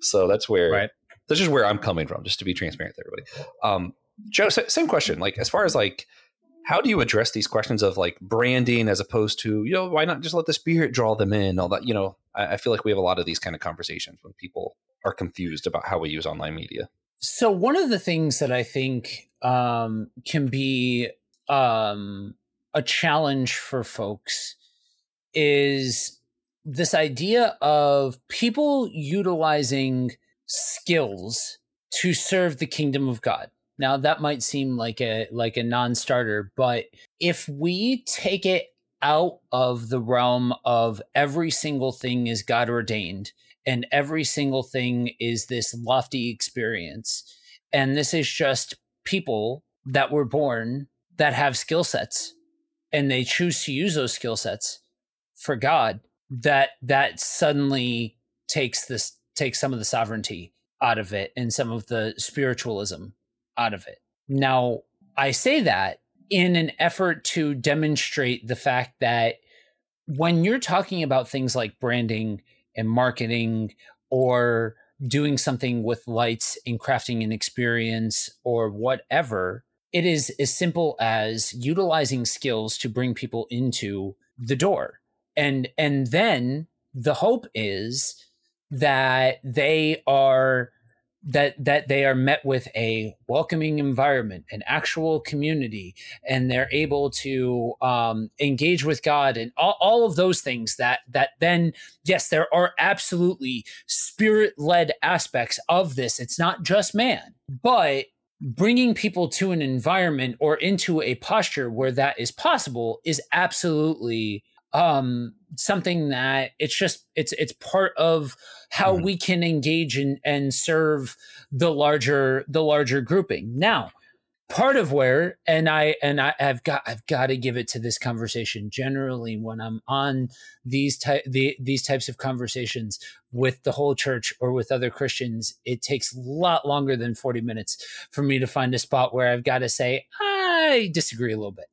So that's where right. that's just where I'm coming from, just to be transparent with everybody. Um, Joe, same question. Like, as far as like, how do you address these questions of like branding as opposed to, you know, why not just let the spirit draw them in? All that, you know, I, I feel like we have a lot of these kind of conversations when people are confused about how we use online media. So one of the things that I think um, can be um, a challenge for folks is this idea of people utilizing skills to serve the kingdom of God. Now that might seem like a like a non-starter, but if we take it out of the realm of every single thing is God ordained and every single thing is this lofty experience and this is just people that were born that have skill sets and they choose to use those skill sets for God that that suddenly takes this takes some of the sovereignty out of it and some of the spiritualism out of it. Now, I say that in an effort to demonstrate the fact that when you're talking about things like branding and marketing or doing something with lights and crafting an experience or whatever, it is as simple as utilizing skills to bring people into the door. And and then the hope is that they are that that they are met with a welcoming environment an actual community and they're able to um, engage with god and all, all of those things that that then yes there are absolutely spirit-led aspects of this. It's not just man but bringing people to an environment or into a posture where that is possible is absolutely um something that it's just it's it's part of how mm-hmm. we can engage and and serve the larger the larger grouping now part of where and i and i have got i've got to give it to this conversation generally when i'm on these type the, these types of conversations with the whole church or with other christians it takes a lot longer than 40 minutes for me to find a spot where i've got to say i disagree a little bit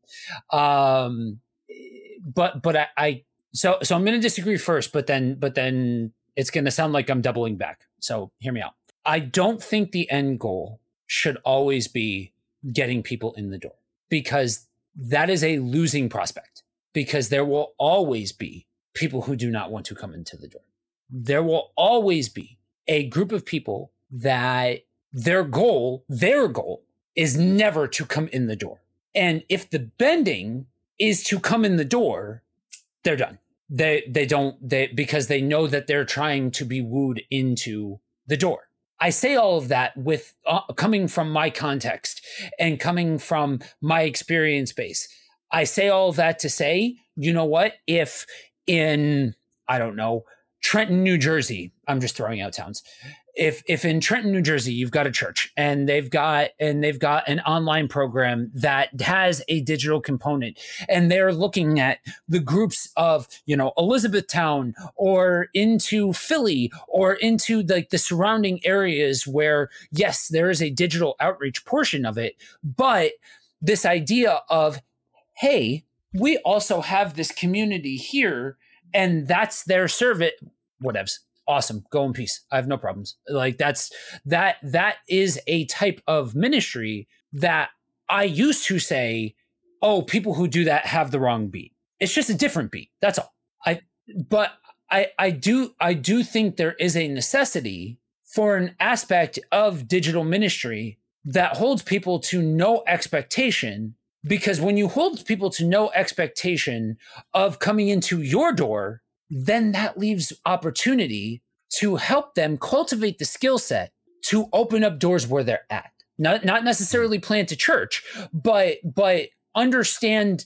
um but but i, I so so i'm going to disagree first but then but then it's going to sound like i'm doubling back so hear me out i don't think the end goal should always be getting people in the door because that is a losing prospect because there will always be people who do not want to come into the door. There will always be a group of people that their goal, their goal is never to come in the door. And if the bending is to come in the door, they're done. They they don't they because they know that they're trying to be wooed into the door. I say all of that with uh, coming from my context and coming from my experience base. I say all that to say, you know what? If in, I don't know, Trenton, New Jersey, I'm just throwing out towns, if if in Trenton, New Jersey, you've got a church and they've got and they've got an online program that has a digital component and they're looking at the groups of, you know, Elizabethtown or into Philly or into like the, the surrounding areas where yes, there is a digital outreach portion of it, but this idea of hey, we also have this community here and that's their service whatevs awesome. Go in peace. I have no problems. Like that's that that is a type of ministry that i used to say oh people who do that have the wrong beat. It's just a different beat. That's all. I but i i do i do think there is a necessity for an aspect of digital ministry that holds people to no expectation because when you hold people to no expectation of coming into your door then that leaves opportunity to help them cultivate the skill set to open up doors where they're at. Not not necessarily plant a church, but but understand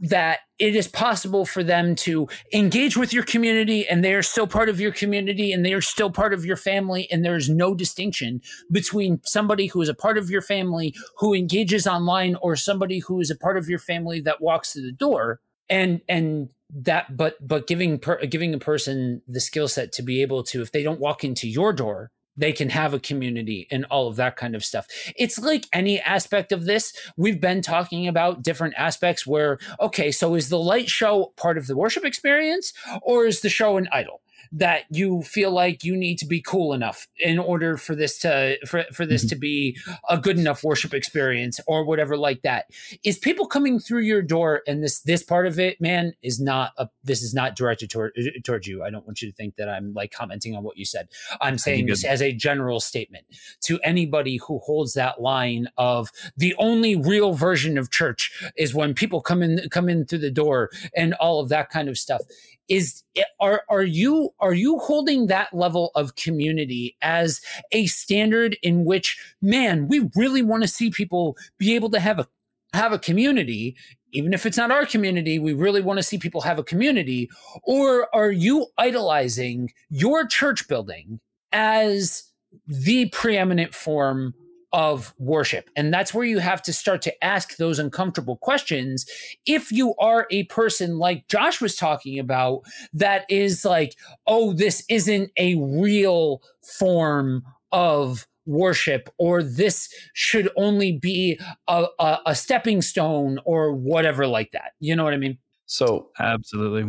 that it is possible for them to engage with your community and they are still part of your community and they are still part of your family and there's no distinction between somebody who is a part of your family who engages online or somebody who is a part of your family that walks through the door and and that but but giving per, giving a person the skill set to be able to if they don't walk into your door they can have a community and all of that kind of stuff. It's like any aspect of this. We've been talking about different aspects where, okay, so is the light show part of the worship experience or is the show an idol? That you feel like you need to be cool enough in order for this to for, for this mm-hmm. to be a good enough worship experience or whatever like that. Is people coming through your door and this this part of it man is not a this is not directed toward towards you. I don't want you to think that i'm like commenting on what you said. I'm saying this as a general statement to anybody who holds that line of the only real version of church is when people come in come in through the door and all of that kind of stuff is are are you are you holding that level of community as a standard in which man we really want to see people be able to have a have a community? Even if it's not our community we really want to see people have a community. Or are you idolizing your church building as the preeminent form of worship. And that's where you have to start to ask those uncomfortable questions. If you are a person like Josh was talking about, that is like, oh, this isn't a real form of worship, or this should only be a, a, a stepping stone, or whatever like that. You know what I mean? So, absolutely.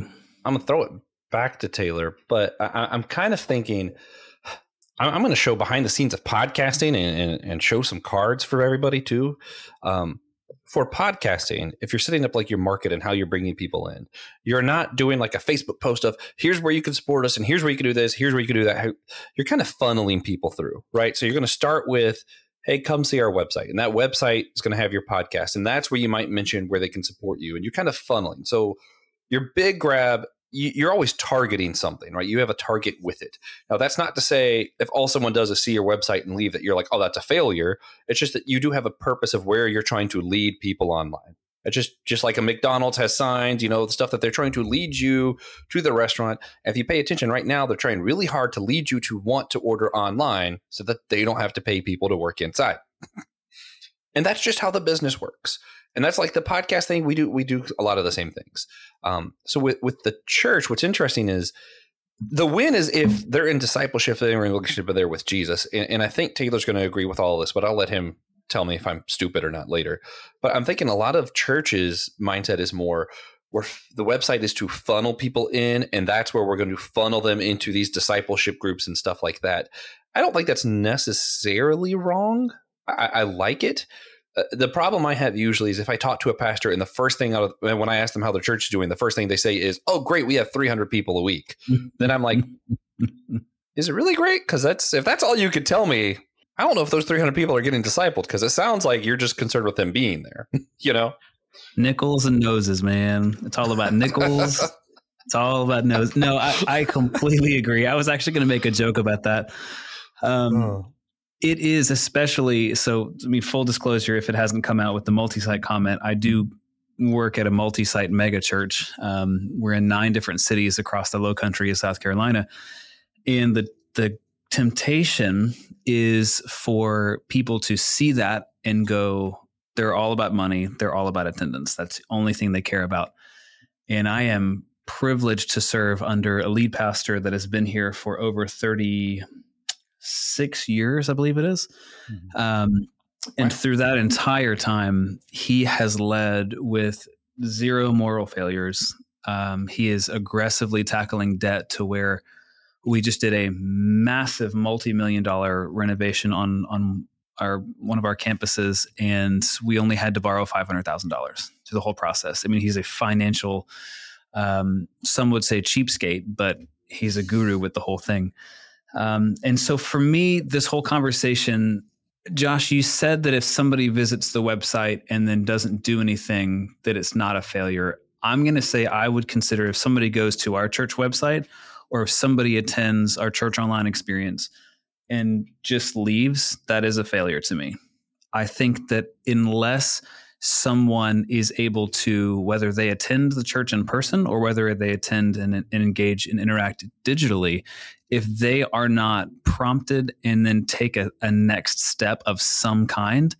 I'm going to throw it back to Taylor, but I, I'm kind of thinking I'm going to show behind the scenes of podcasting and, and, and, show some cards for everybody too. Um, for podcasting, if you're setting up like your market and how you're bringing people in, you're not doing like a Facebook post of here's where you can support us and here's where you can do this, here's where you can do that. You're kind of funneling people through, right? So you're going to start with, hey, come see our website. And that website is going to have your podcast. And that's where you might mention where they can support you. And you're kind of funneling. So your big grab you're always targeting something, right? You have a target with it. Now, that's not to say if all someone does is see your website and leave that you're like, oh, that's a failure. It's just that you do have a purpose of where you're trying to lead people online. It's just just like a McDonald's has signs, you know, the stuff that they're trying to lead you to the restaurant. If you pay attention right now, they're trying really hard to lead you to want to order online so that they don't have to pay people to work inside. and that's just how the business works and that's like the podcast thing we do we do a lot of the same things. Um, so with with the church what's interesting is the win is if they're in discipleship they're in relationship they're with jesus. And, and i think taylor's going to agree with all this but i'll let him tell me if i'm stupid or not later. But i'm thinking a lot of churches mindset is more where the website is to funnel people in and that's where we're going to funnel them into these discipleship groups and stuff like that. I don't think that's necessarily wrong. I, I like it uh, the problem I have usually is if I talk to a pastor and the first thing out of, when I ask them how their church is doing, the first thing they say is, "Oh, great, we have 300 people a week." then I'm like, "Is it really great?" Because that's if that's all you could tell me, I don't know if those 300 people are getting discipled because it sounds like you're just concerned with them being there. you know, nickels and noses, man. It's all about nickels. it's all about nose. No, I, I completely agree. I was actually going to make a joke about that. Um, oh it is especially so. I mean, full disclosure, if it hasn't come out with the multi-site comment, I do work at a multi-site mega church. Um, we're in nine different cities across the Low Country of South Carolina, and the the temptation is for people to see that and go, they're all about money. They're all about attendance. That's the only thing they care about. And I am privileged to serve under a lead pastor that has been here for over 30 six years, I believe it is. Mm-hmm. Um, and wow. through that entire time, he has led with zero moral failures. Um, he is aggressively tackling debt to where we just did a massive multi-million dollar renovation on on our one of our campuses, and we only had to borrow five hundred thousand dollars through the whole process. I mean, he's a financial, um, some would say cheapskate, but he's a guru with the whole thing. Um, and so for me, this whole conversation, Josh, you said that if somebody visits the website and then doesn't do anything, that it's not a failure. I'm going to say I would consider if somebody goes to our church website or if somebody attends our church online experience and just leaves, that is a failure to me. I think that unless someone is able to, whether they attend the church in person or whether they attend and, and engage and interact digitally, if they are not prompted and then take a, a next step of some kind,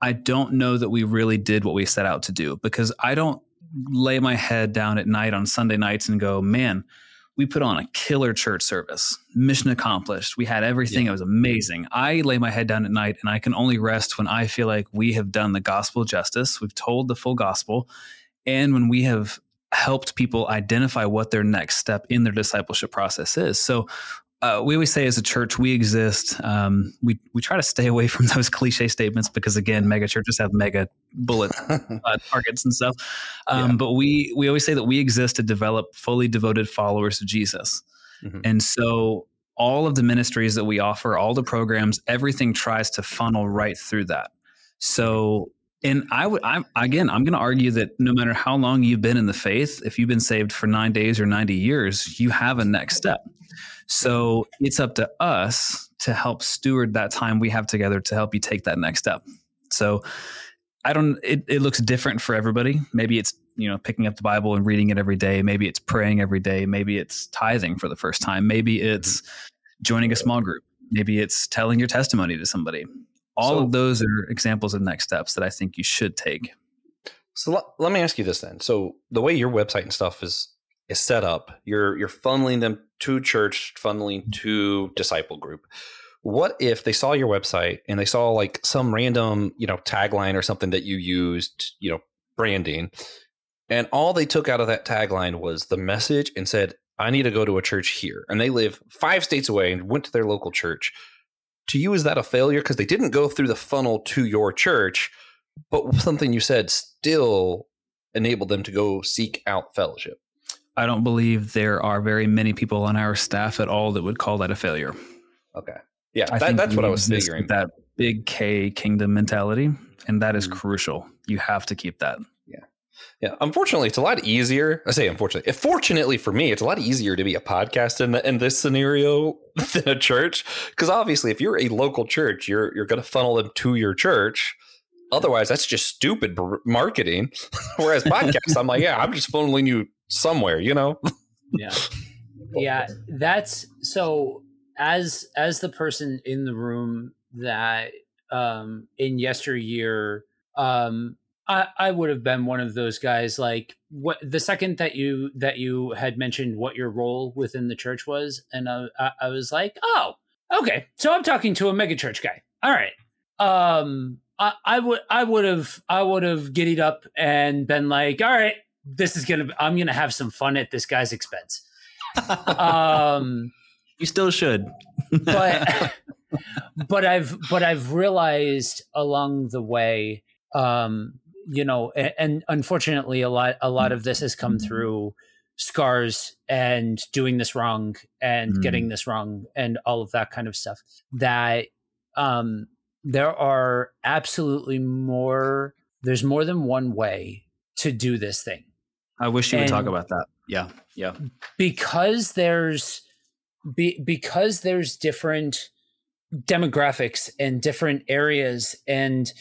I don't know that we really did what we set out to do because I don't lay my head down at night on Sunday nights and go, man, we put on a killer church service, mission accomplished. We had everything. Yeah. It was amazing. I lay my head down at night and I can only rest when I feel like we have done the gospel justice. We've told the full gospel. And when we have helped people identify what their next step in their discipleship process is. So uh, we always say as a church we exist. Um, we we try to stay away from those cliche statements because again, mega churches have mega bullet uh, targets and stuff. Um, yeah. But we we always say that we exist to develop fully devoted followers of Jesus, mm-hmm. and so all of the ministries that we offer, all the programs, everything tries to funnel right through that. So and I would, I'm again, I'm going to argue that no matter how long you've been in the faith, if you've been saved for nine days or 90 years, you have a next step. So it's up to us to help steward that time we have together to help you take that next step. So I don't, it, it looks different for everybody. Maybe it's, you know, picking up the Bible and reading it every day. Maybe it's praying every day. Maybe it's tithing for the first time. Maybe it's mm-hmm. joining a small group. Maybe it's telling your testimony to somebody all so, of those are examples of next steps that I think you should take. So let, let me ask you this then. So the way your website and stuff is is set up, you're you're funneling them to church, funneling mm-hmm. to disciple group. What if they saw your website and they saw like some random, you know, tagline or something that you used, you know, branding, and all they took out of that tagline was the message and said, I need to go to a church here. And they live five states away and went to their local church to you is that a failure because they didn't go through the funnel to your church but something you said still enabled them to go seek out fellowship. I don't believe there are very many people on our staff at all that would call that a failure. Okay. Yeah, that, that's what I was figuring. That big K kingdom mentality, and that is Mhm. crucial. You have to keep that. Yeah, unfortunately, it's a lot easier. I say unfortunately. Fortunately for me, it's a lot easier to be a podcast in the, in this scenario than a church. Because obviously, if you're a local church, you're you're going to funnel them to your church. Otherwise, that's just stupid marketing. Whereas podcasts, I'm like, yeah, I'm just funneling you somewhere. You know? yeah yeah that's so as as the person in the room that um in yesteryear um i i would have been one of those guys like what the second that you that you had mentioned what your role within the church was and i i, I was like oh okay so i'm talking to a megachurch guy all right um I, I would I would have I would have giddied up and been like, all right, this is gonna I'm gonna have some fun at this guy's expense. Um You still should. but but I've but I've realized along the way, um, you know, and, and unfortunately, a lot a lot of this has come through scars and doing this wrong and Mm. getting this wrong and all of that kind of stuff. That um, there are absolutely more. There's more than one way to do this thing I wish you would talk about that. Yeah, yeah. because there's be, because there's different demographics and different areas and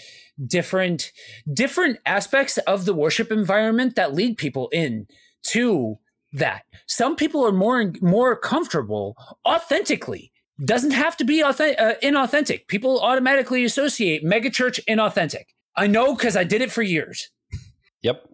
different different aspects of the worship environment that lead people in to that. Some people are more more comfortable authentically. Doesn't have to be authentic, uh, inauthentic. People automatically associate megachurch inauthentic. I know because i did it for years. Yep.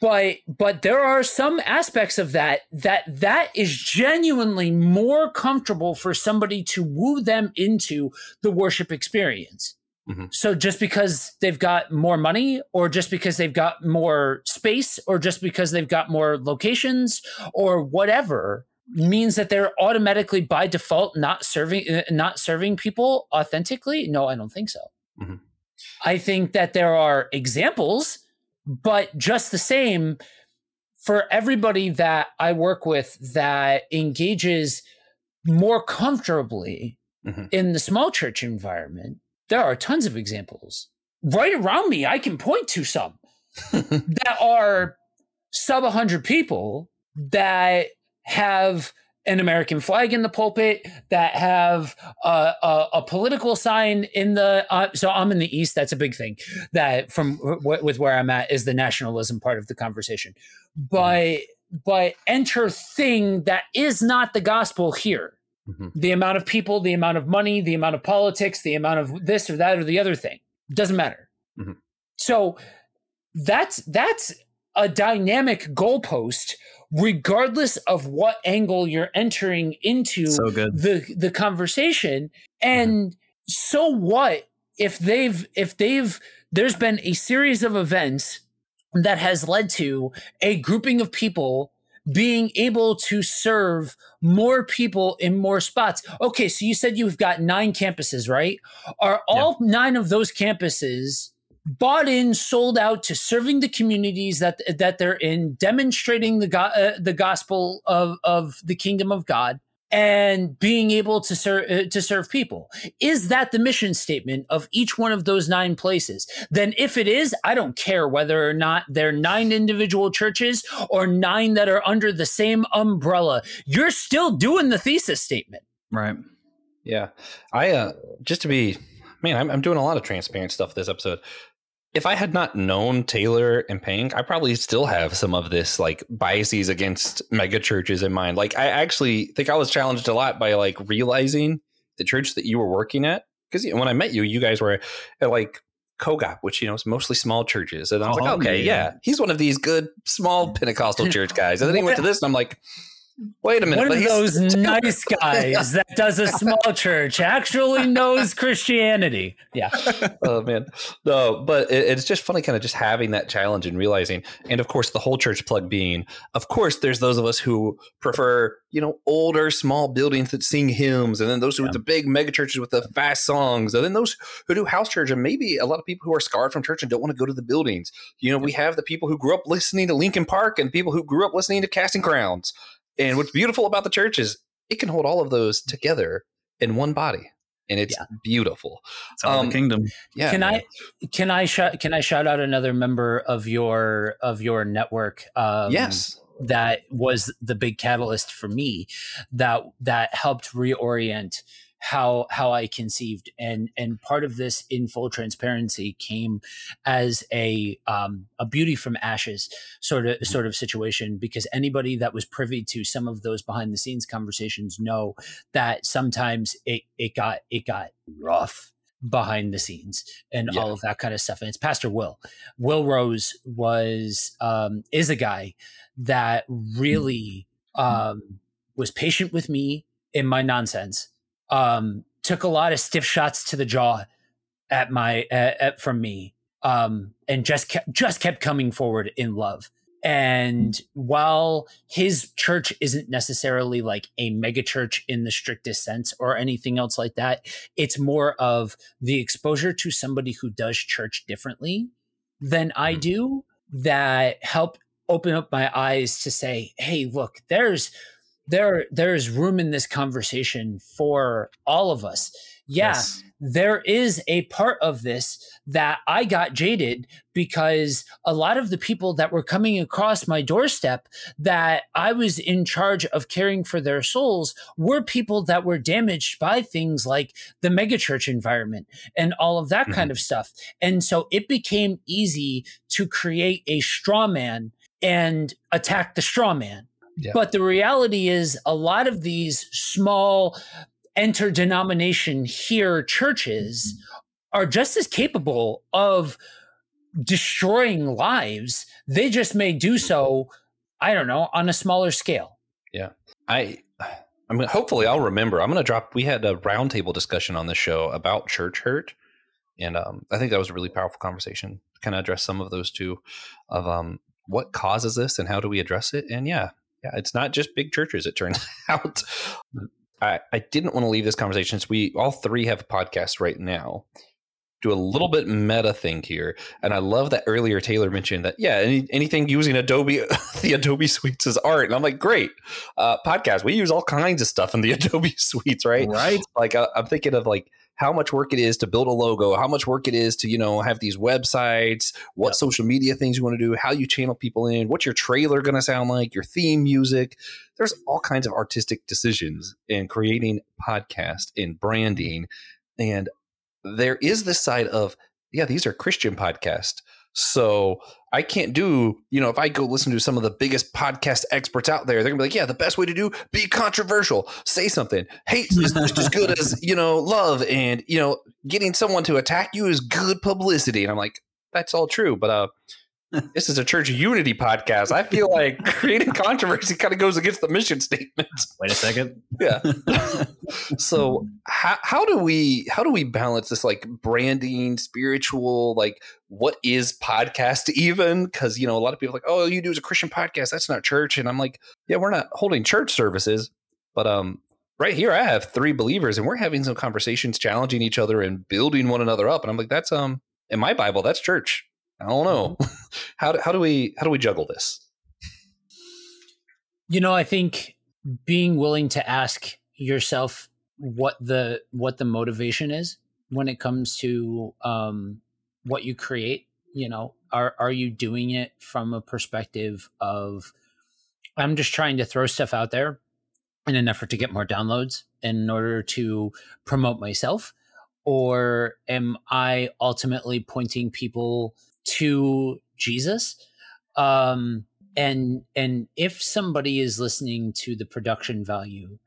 but but there are some aspects of that that that is genuinely more comfortable for somebody to woo them into the worship experience Mhm. so just because they've got more money or just because they've got more space or just because they've got more locations or whatever means that they're automatically by default not serving uh, not serving people authentically no i don't think so Mhm. i think that there are examples but just the same for everybody that i work with that engages more comfortably Mhm. in the small church environment there are tons of examples right around me i can point to some that are sub 100 people that have an American flag in the pulpit, that have a, a, a political sign in the. Uh, so I'm in the East. That's a big thing. That from w- with where I'm at is the nationalism part of the conversation. But but enter thing that is not the gospel here. Mhm. The amount of people, the amount of money, the amount of politics, the amount of this or that or the other thing doesn't matter. Mhm. So that's that's a dynamic goalpost regardless of what angle you're entering into So the the conversation and so what if they've if they've there's been a series of events that has led to a grouping of people being able to serve more people in more spots. Okay, so you said you've got nine campuses, right? Are all nine of those campuses bought in, sold out to serving the communities that that they're in, demonstrating the go- uh, the gospel of of the kingdom of God, and being able to serve uh, to serve people? Is that the mission statement of each one of those nine places? Then, if it is, I don't care whether or not they're nine individual churches or nine that are under the same umbrella. You're still doing the thesis statement. Right. Yeah. I uh just to be man, I'm I'm doing a lot of transparent stuff this episode. If I had not known Taylor and Pink, I probably still have some of this like biases against mega churches in mind. Like I actually think I was challenged a lot by like realizing the church that you were working at. Because you know, when I met you, you guys were at like Kogak, which you know is mostly small churches. And I was Oh, like, okay, yeah. yeah. he's one of these good small Pentecostal church guys. And then he went to this, and I'm like, Wait a minute. One of those nice guys that does a small church actually knows Christianity. Yeah. oh man no but it, it's just funny kind of just having that challenge and realizing and of course the whole church plug being of course there's those of us who prefer you know older small buildings that sing hymns and then those who with the big mega churches with the fast songs and then those who do house church and maybe a lot of people who are scarred from church and don't want to go to the buildings you know we have the people who grew up listening to Linkin Park and people who grew up listening to casting crowns and what's beautiful about the church is it can hold all of those together in one body and it's beautiful It's all Um, the kingdom. yeah can man. I can I shout can I shout out another member of your of your network? Um, yes that was the big catalyst for me that that helped reorient how how I conceived. And and part of this in full transparency came as a um a beauty from ashes sort of sort of situation because anybody that was privy to some of those behind the scenes conversations know that sometimes it it got it got rough behind the scenes and Yeah. all of that kind of stuff. And it's pastor will. Will rose was um is a guy that really um was patient with me in my nonsense um took a lot of stiff shots to the jaw at my at, at, from me um and just kept just kept coming forward in love and while his church isn't necessarily like a mega church in the strictest sense or anything else like that it's more of the exposure to somebody who does church differently than i Mhm. do that help open up my eyes to say hey look there's there there's room in this conversation for all of us yeah Yes. there is a part of this that I got jaded because a lot of the people that were coming across my doorstep that I was in charge of caring for their souls were people that were damaged by things like the megachurch environment and all of that kind mm-hmm. of stuff. And so it became easy to create a straw man and attack the straw man. Yeah. But the reality is, a lot of these small interdenomination here churches are just as capable of destroying lives. They just may do so, I don't know, on a smaller scale. Yeah. I I mean hopefully I'll remember. I'm gonna drop we had a roundtable discussion on the show about church hurt. And um, I think that was a really powerful conversation. Kind of address some of those two of um, what causes this and how do we address it. And yeah, yeah, it's not just big churches. It turns out. I, I didn't want to leave this conversation. since We all three have a podcast right now. Do a little bit meta thing here, and I love that earlier Taylor mentioned that. Yeah, any, anything using Adobe, the Adobe suites is art, and I'm like, great uh, podcast. We use all kinds of stuff in the Adobe suites, right? Right. Like uh, I'm thinking of like how much work it is to build a logo, how much work it is to you know have these websites, what social media things you want to do, how you channel people in, what's your trailer going to sound like, your theme music. There's all kinds of artistic decisions in creating podcast and branding, and there is this side of yeah, these are Christian podcasts. So I can't do, you know, if I go listen to some of the biggest podcast experts out there, they're gonna be like, yeah, the best way to do be controversial, say something. Hate is just as good as, you know, love. And, you know, getting someone to attack you is good publicity. And I'm like, that's all true. But uh this is a church unity podcast. I feel like creating controversy kind of goes against the mission statement. Wait a second. Yeah. so how, how do we how do we balance this like branding spiritual like what is podcast even because you know a lot of people are like oh you do is a christian podcast that's not church and i'm like yeah we're not holding church services but um right here i have three believers and we're having some conversations challenging each other and building one another up and i'm like that's um in my bible that's church i don't know. How, do, how do we how do we juggle this? You know, I think being willing to ask yourself what the what the motivation is when it comes to um, what you create. You know, are are you doing it from a perspective of I'm just trying to throw stuff out there in an effort to get more downloads in order to promote myself, or am I ultimately pointing people to Jesus? Um, and and if somebody is listening to the production value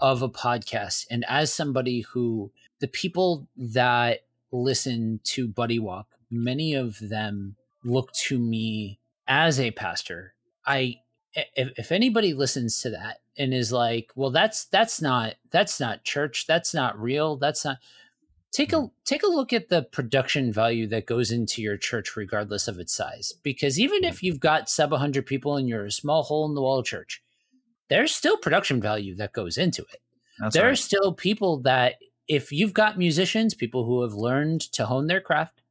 of a podcast and as somebody who the people that listen to buddy walk many of them look to me as a pastor. I if, if anybody listens to that and is like, well, that's that's not that's not church, that's not real, that's not take a take a look at the production value that goes into your church regardless of its size because even if you've got sub 100 people and you're a small hole in the wall church there's still production value that goes into it That's there right. are still people that if you've got musicians people who have learned to hone their craft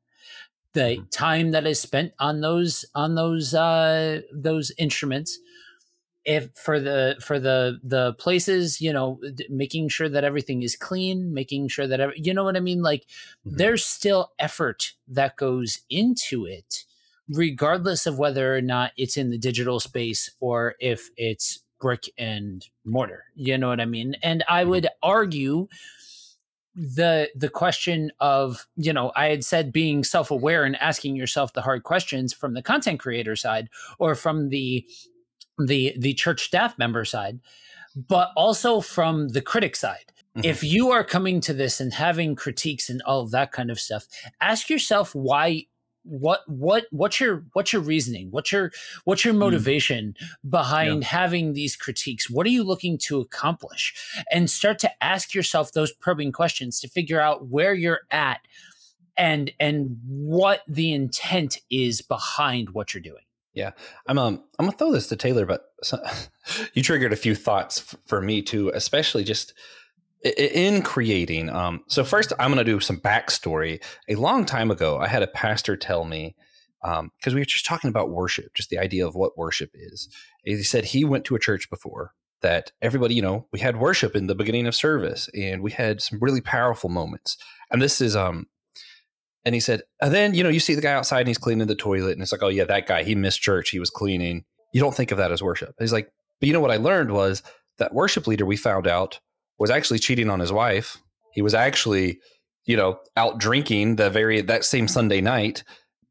the mm-hmm. time that is spent on those on those uh those instruments if for the for the the places you know making sure that everything is clean making sure that every, you know what i mean like mm-hmm. there's still effort that goes into it regardless of whether or not it's in the digital space or if it's brick and mortar you know what i mean and i mm-hmm. would argue the the question of you know i had said being self-aware and asking yourself the hard questions from the content creator side or from the the the church staff member side, but also from the critic side. Mm-hmm. If you are coming to this and having critiques and all that kind of stuff, ask yourself why what what what's your what's your reasoning what's your what's your mm. motivation mm. behind yeah. having these critiques what are you looking to accomplish and start to ask yourself those probing questions to figure out where you're at and and what the intent is behind what you're doing yeah, I'm um I'm gonna throw this to Taylor, but so, you triggered a few thoughts f- for me too, especially just in creating. Um, so first, I'm gonna do some backstory. A long time ago, I had a pastor tell me because um, we were just talking about worship, just the idea of what worship is. He said he went to a church before that everybody, you know, we had worship in the beginning of service, and we had some really powerful moments. And this is um and he said, and then, you know, you see the guy outside and he's cleaning the toilet. And it's like, oh, yeah, that guy, he missed church. He was cleaning. You don't think of that as worship. And he's like, but you know what I learned was that worship leader we found out was actually cheating on his wife. He was actually, you know, out drinking the very, that same Sunday night.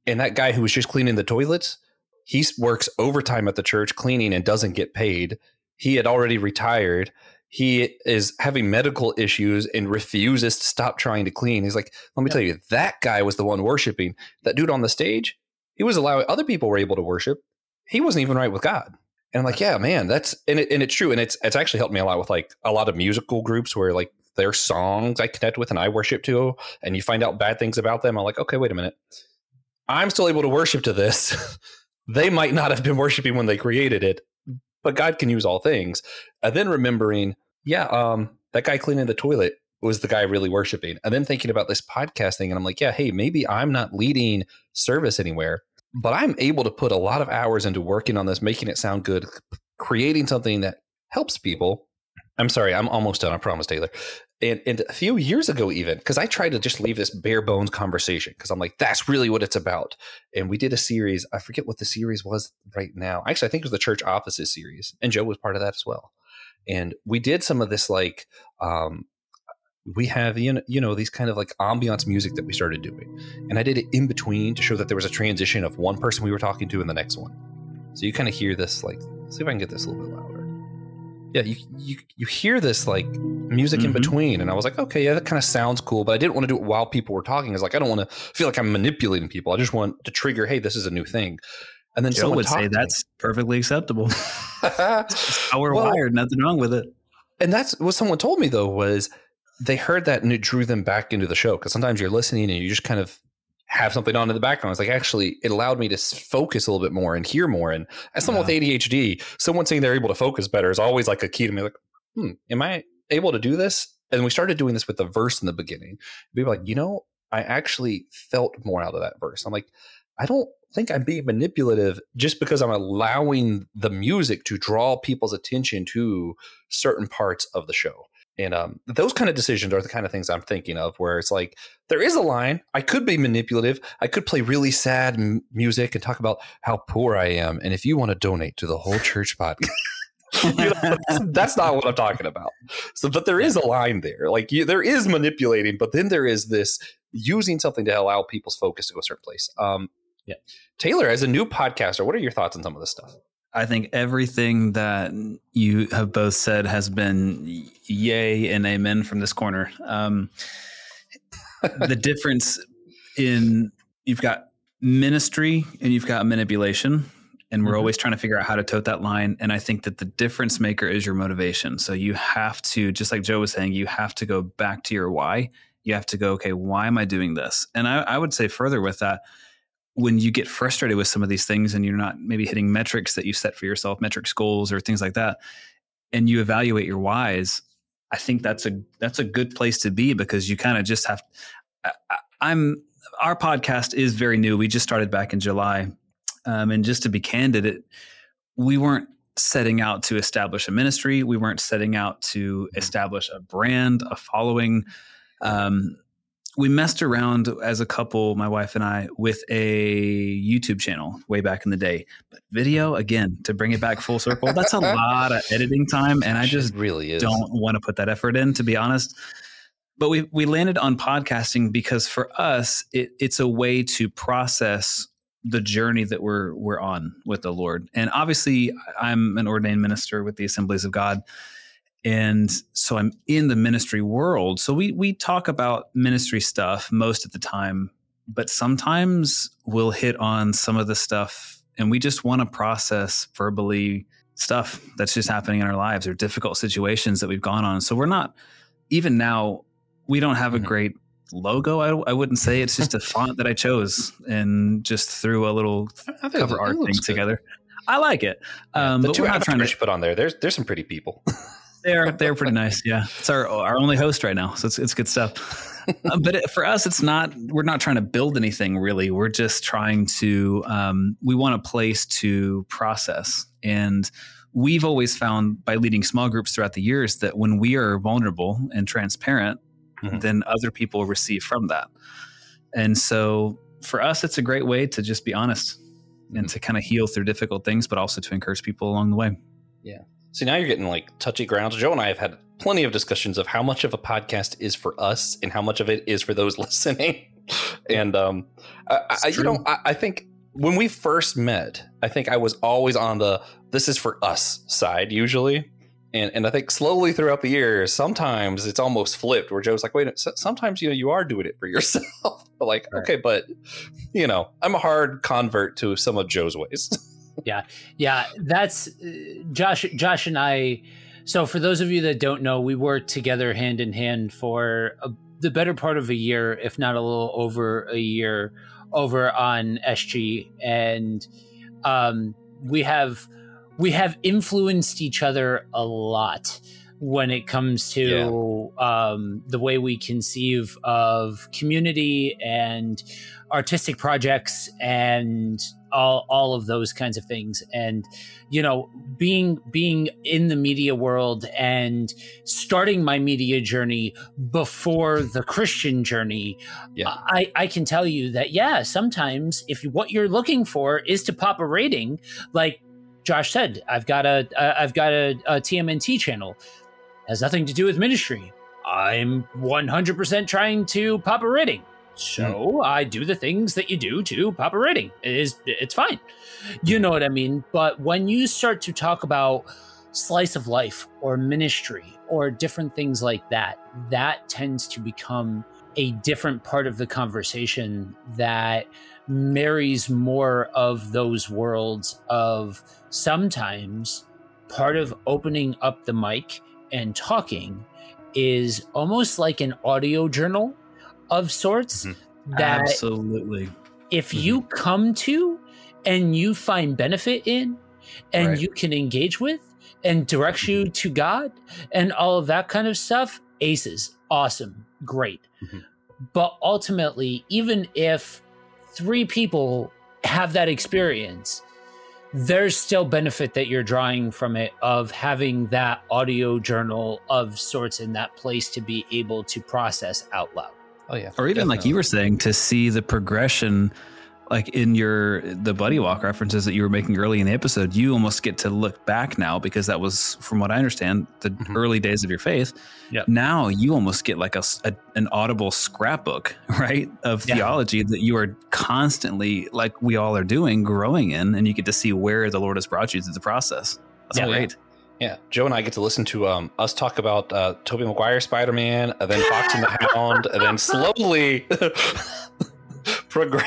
And that guy who was just cleaning the toilets, he works overtime at the church cleaning and doesn't get paid. He had already retired he is having medical issues and refuses to stop trying to clean. He's like, let me yeah. tell you, that guy was the one worshiping. That dude on the stage, he was allowing other people were able to worship. He wasn't even right with God. And I'm like, yeah, man, that's and it, and it's true. And it's it's actually helped me a lot with like a lot of musical groups where like their songs I connect with and I worship to, and you find out bad things about them. I'm like, okay, wait a minute. I'm still able to worship to this. they might not have been worshiping when they created it but God can use all things. And then remembering, yeah, um, that guy cleaning the toilet was the guy really worshiping. And then thinking about this podcast thing, and I'm like, yeah, hey, maybe I'm not leading service anywhere, but I'm able to put a lot of hours into working on this, making it sound good, creating something that helps people. I'm sorry, I'm almost done. I promise, Taylor. And, and a few years ago, even because I tried to just leave this bare bones conversation because I'm like, that's really what it's about. And we did a series. I forget what the series was right now. Actually, I think it was the church offices series, and Joe was part of that as well. And we did some of this like um, we have you know, you know these kind of like ambiance music that we started doing and i did it in between to show that there was a transition of one person we were talking to and the next one so you kind of hear this like see if i can get this a little bit louder yeah, you you you hear this like music mm-hmm. in between, and I was like, okay, yeah, that kind of sounds cool, but I didn't want to do it while people were talking. It's like I don't want to feel like I'm manipulating people. I just want to trigger, hey, this is a new thing. And then Joe someone would say that's perfectly acceptable. how we're well, wired, nothing wrong with it. And that's what someone told me though was they heard that and it drew them back into the show because sometimes you're listening and you just kind of have something on in the background. It's like actually it allowed me to focus a little bit more and hear more. And as someone yeah. with ADHD, someone saying they're able to focus better is always like a key to me. Like, hmm, am I able to do this? And we started doing this with the verse in the beginning. People like, you know, I actually felt more out of that verse. I'm like, I don't think I'm being manipulative just because I'm allowing the music to draw people's attention to certain parts of the show. And um, those kind of decisions are the kind of things I'm thinking of, where it's like there is a line. I could be manipulative. I could play really sad m- music and talk about how poor I am. And if you want to donate to the whole church podcast. you know, that's, not what I'm talking about. So, but there is a line there. Like you, there is manipulating, but then there is this using something to allow people's focus to go a certain place. Um, yeah, Taylor, as a new podcaster, what are your thoughts on some of this stuff? I think everything that you have both said has been yay and amen from this corner. Um, the difference in you've got ministry and you've got manipulation, and we're Mhm. always trying to figure out how to tote that line and i think that the difference maker is your motivation so you have to just like joe was saying you have to go back to your why you have to go okay why am i doing this and i, I would say further with that when you get frustrated with some of these things and you're not maybe hitting metrics that you set for yourself metrics goals or things like that and you evaluate your whys i think that's a that's a good place to be because you kind of just have I, i'm our podcast is very new we just started back in july um, and just to be candid, it, we weren't setting out to establish a ministry. We weren't setting out to establish a brand, a following. Um, we messed around as a couple, my wife and I, with a YouTube channel way back in the day. But video, mm. again, to bring it back full circle, that's a lot of editing time. And I just it really is. don't want to put that effort in, to be honest. But we we landed on podcasting because for us, it, it's a way to process the journey that we're we're on with the Lord. And obviously, I'm an ordained minister with the Assemblies of God, and so I'm in the ministry world. So we we talk about ministry stuff most of the time, but sometimes we'll hit on some of the stuff, and we just want to process verbally stuff that's just happening in our lives or difficult situations that we've gone on. So we're not even now. We don't have a Mhm. great logo. I, I wouldn't say it's just a font that I chose and just threw a little cover art thing good. together. I like it, Yeah, um, the but two we're not trying to. you put on there. There's there's some pretty people. They're they're pretty nice. Yeah, it's our our only host right now, so it's it's good stuff. Uh, but it, for us, it's not. We're not trying to build anything really. We're just trying to. Um, we want a place to process, and we've always found by leading small groups throughout the years that when we are vulnerable and transparent, Mhm. then other people receive from that. And so for us, it's a great way to just be honest and Mhm. to kind of heal through difficult things, but also to encourage people along the way. See, now you're getting like touchy grounds. Joe and I have had plenty of discussions of how much of a podcast is for us and how much of it is for those listening. and um, I, I, you know, I, I think when we first met, I think I was always on the "this is for us" side usually. And, and I think slowly throughout the years, sometimes it's almost flipped where Joe's like, wait, sometimes, you know, you are doing it for yourself. But like, Right. okay, but, you know, I'm a hard convert to some of Joe's ways. Yeah, yeah. that's uh, Josh. Josh and I. So, for those of you that don't know, we worked together hand in hand for a, the better part of a year, if not a little over a year, over on SG, and um, we have we have influenced each other a lot when it comes to um, the way we conceive of community and artistic projects and all all of those kinds of things. And you know being being in the media world and starting my media journey before the christian journey Yeah. i i can tell you that yeah sometimes if what you're looking for is to pop a rating like josh said i've got a i've got a, a tmnt channel. Has nothing to do with ministry. I'm 100% trying to pop a rating Hmm. so I do the things that you do to pop a rating. It is it's fine. You hmm. know what I mean? But when you start to talk about slice of life or ministry or different things like that, that tends to become a different part of the conversation that marries more of those worlds of sometimes part of opening up the mic and talking is almost like an audio journal of sorts Mhm. that Absolutely. if Mhm. you come to and you find benefit in and Right. you can engage with and directs you to God and all of that kind of stuff, aces, awesome, great. Mhm. But ultimately, even if three people have that experience, there's still benefit that you're drawing from it of having that audio journal of sorts in that place to be able to process out loud. Oh yeah. Or even like you were saying, to see the progression, like in your the buddy walk references that you were making early in the episode, you almost get to look back now because that was, from what I understand, the Mhm. early days of your faith. Yep. Now you almost get like a, a- an audible scrapbook, right, of Yeah. theology that you are constantly, like we all are doing, growing in, and you get to see where the Lord has brought you through the process. That's Yeah. great. Yeah, Joe and I get to listen to um, us talk about uh, Tobey Maguire Spider Man, and then Fox and the Hound, and then slowly progress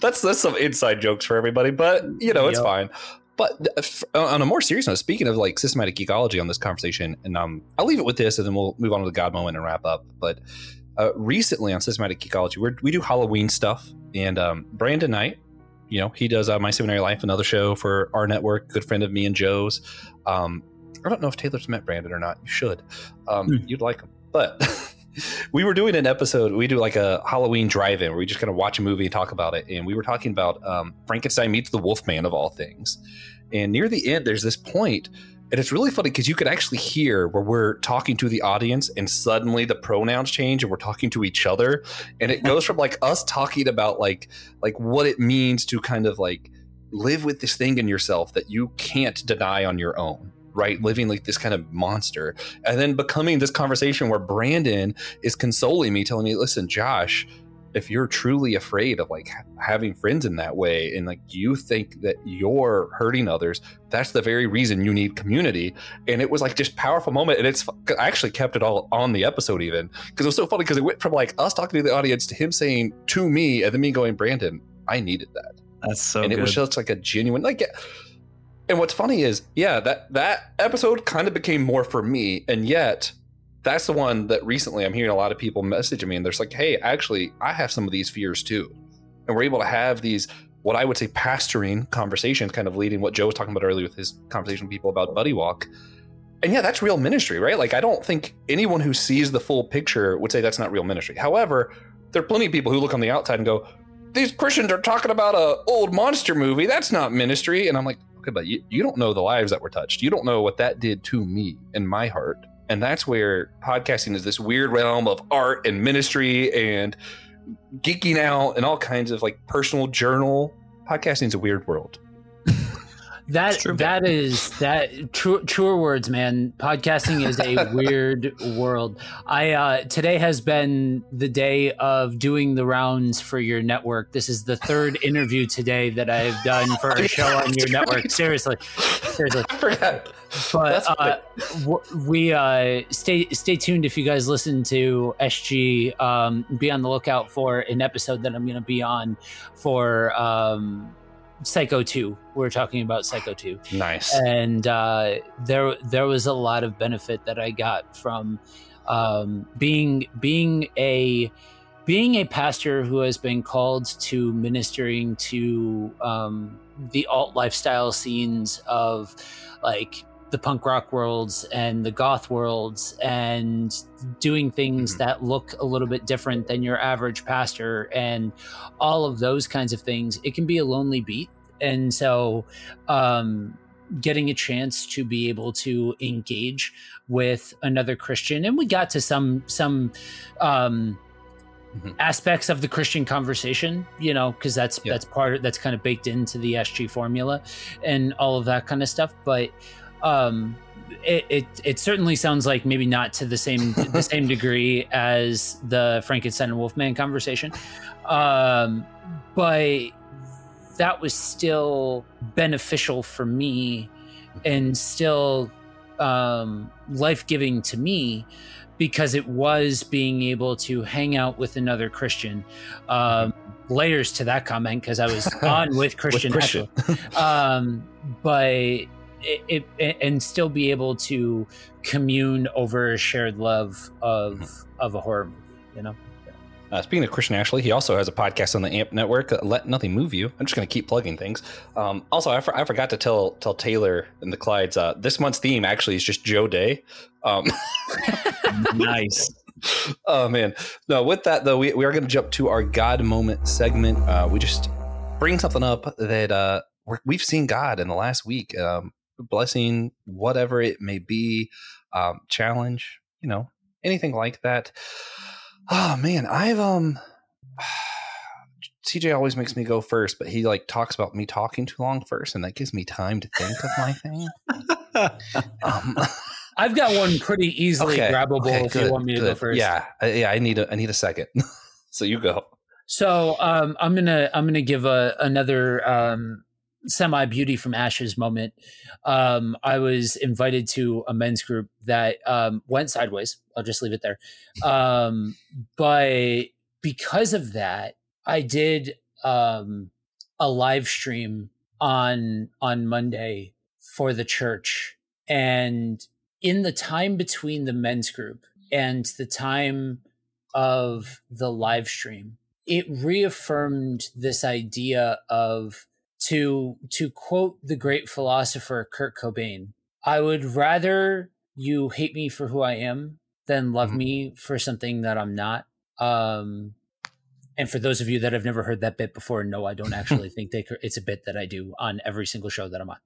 that's that's some inside jokes for everybody, but you know it's Yep. fine. But f- on a more serious note, speaking of like Systematic Geekology on this conversation, and um, I'll leave it with this, and then we'll move on to the God moment and wrap up. But uh, recently on Systematic Geekology, we're, we do Halloween stuff, and um, Brandon Knight, you know, he does uh, My Seminary Life, another show for our network, good friend of me and Joe's. Um, I don't know if Taylor's met Brandon or not. You should. Um, Hmm. You'd like him, but. We were doing an episode. We do like a Halloween drive-in where we just kind of watch a movie and talk about it. And we were talking about um, Frankenstein meets the Wolfman of all things. And near the end, there's this point, and it's really funny because you could actually hear where we're talking to the audience, and suddenly the pronouns change, and we're talking to each other, and it goes from like us talking about like like what it means to kind of like live with this thing in yourself that you can't deny on your own. Right, living like this kind of monster, and then becoming this conversation where Brandon is consoling me, telling me, "Listen, Josh, if you're truly afraid of like having friends in that way and like you think that you're hurting others that's the very reason you need community and it was like just powerful moment and it's i actually kept it all on the episode even because it was so funny because it went from like us talking to the audience to him saying to me and then me going brandon i needed that That's so and good. it was just like a genuine like and what's funny is yeah that that episode kind of became more for me and yet that's the one that recently i'm hearing a lot of people messaging me and they're like hey actually i have some of these fears too and we're able to have these what i would say pastoring conversations kind of leading what joe was talking about earlier with his conversation with people about buddy walk and yeah that's real ministry right like i don't think anyone who sees the full picture would say that's not real ministry however there are plenty of people who look on the outside and go these Christians are talking about a old monster movie. That's not ministry. And I'm like, okay, but you, you don't know the lives that were touched. You don't know what that did to me in my heart. And that's where podcasting is this weird realm of art and ministry and geeking out and all kinds of like personal journal. Podcasting is a weird world. That that is that true truer words, man. Podcasting is a weird world. I uh, today has been the day of doing the rounds for your network. This is the third interview today that I have done for a show on your network. Seriously, seriously. I forgot. But That's uh, we uh, stay stay tuned if you guys listen to SG. Um, be on the lookout for an episode that I'm going to be on for um, Psycho Two. We're talking about Psycho Two, Nice. and uh, there there was a lot of benefit that I got from um, being being a being a pastor who has been called to ministering to um, the alt lifestyle scenes of like the punk rock worlds and the goth worlds and doing things Mhm. that look a little bit different than your average pastor and all of those kinds of things it can be a lonely beat and so um getting a chance to be able to engage with another christian and we got to some some um Mhm. aspects of the christian conversation you know because that's Yeah. that's part of that's kind of baked into the sg formula and all of that kind of stuff but um it, it it certainly sounds like maybe not to the same the same degree as the frankenstein and wolfman conversation um but that was still beneficial for me and still um, life-giving to me because it was being able to hang out with another christian um, layers to that comment because i was on with christian, With Christian. Um, but it, it and still be able to commune over a shared love of of a horror movie you know Uh, speaking of Christian Ashley, he also has a podcast on the AMP network, uh, Let Nothing Move You. I'm just going to keep plugging things. Um, also, I, for, I forgot to tell tell Taylor and the Clydes uh, this month's theme actually is just Joe Dea. Um, nice. oh man, no. With that though, we, we are going to jump to our God moment segment. Uh, we just bring something up that uh, we're, we've seen God in the last week, um, blessing, whatever it may be, um, challenge, you know, anything like that. Oh man, I've um. CJ always makes me go first, but he like talks about me talking too long first, and that gives me time to think of my thing. Um, i've got one pretty easily grabbable okay, if good, you want me to go first Yeah, yeah. I need a I need a second. so you go. So um, I'm gonna I'm gonna give a another um, semi beauty from ashes moment. Um, I was invited to a men's group that um, went sideways. I'll just leave it there. Um, but because of that, I did um, a live stream on on Monday for the church, and in the time between the men's group and the time of the live stream, it reaffirmed this idea of to to quote the great philosopher Kurt Cobain, I would rather you hate me for who I am than love mm-hmm. me for something that I'm not. Um, and for those of you that have never heard that bit before, no, I don't actually think they. It's a bit that I do on every single show that I'm on.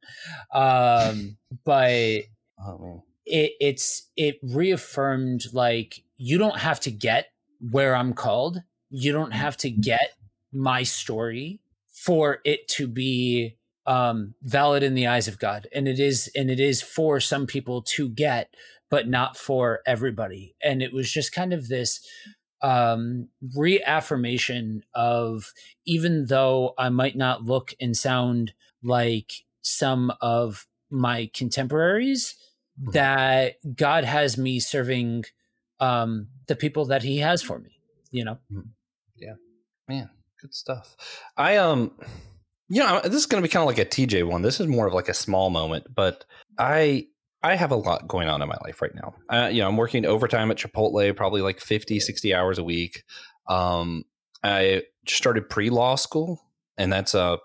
Um, but oh, it, it's it reaffirmed like you don't have to get where I'm called. You don't have to get my story for it to be um, valid in the eyes of God, and it is, and it is for some people to get, but not for everybody. And it was just kind of this um, reaffirmation of even though I might not look and sound like some of my contemporaries, mm-hmm. that God has me serving um, the people that He has for me. You know. Mm-hmm. Yeah, man, good stuff. I um, you know, this is going to be kind of like a TJ one. This is more of like a small moment, but I I have a lot going on in my life right now. Uh, you know, I'm working overtime at Chipotle, probably like 50, 60 hours a week. Um, I started pre law school, and that's a,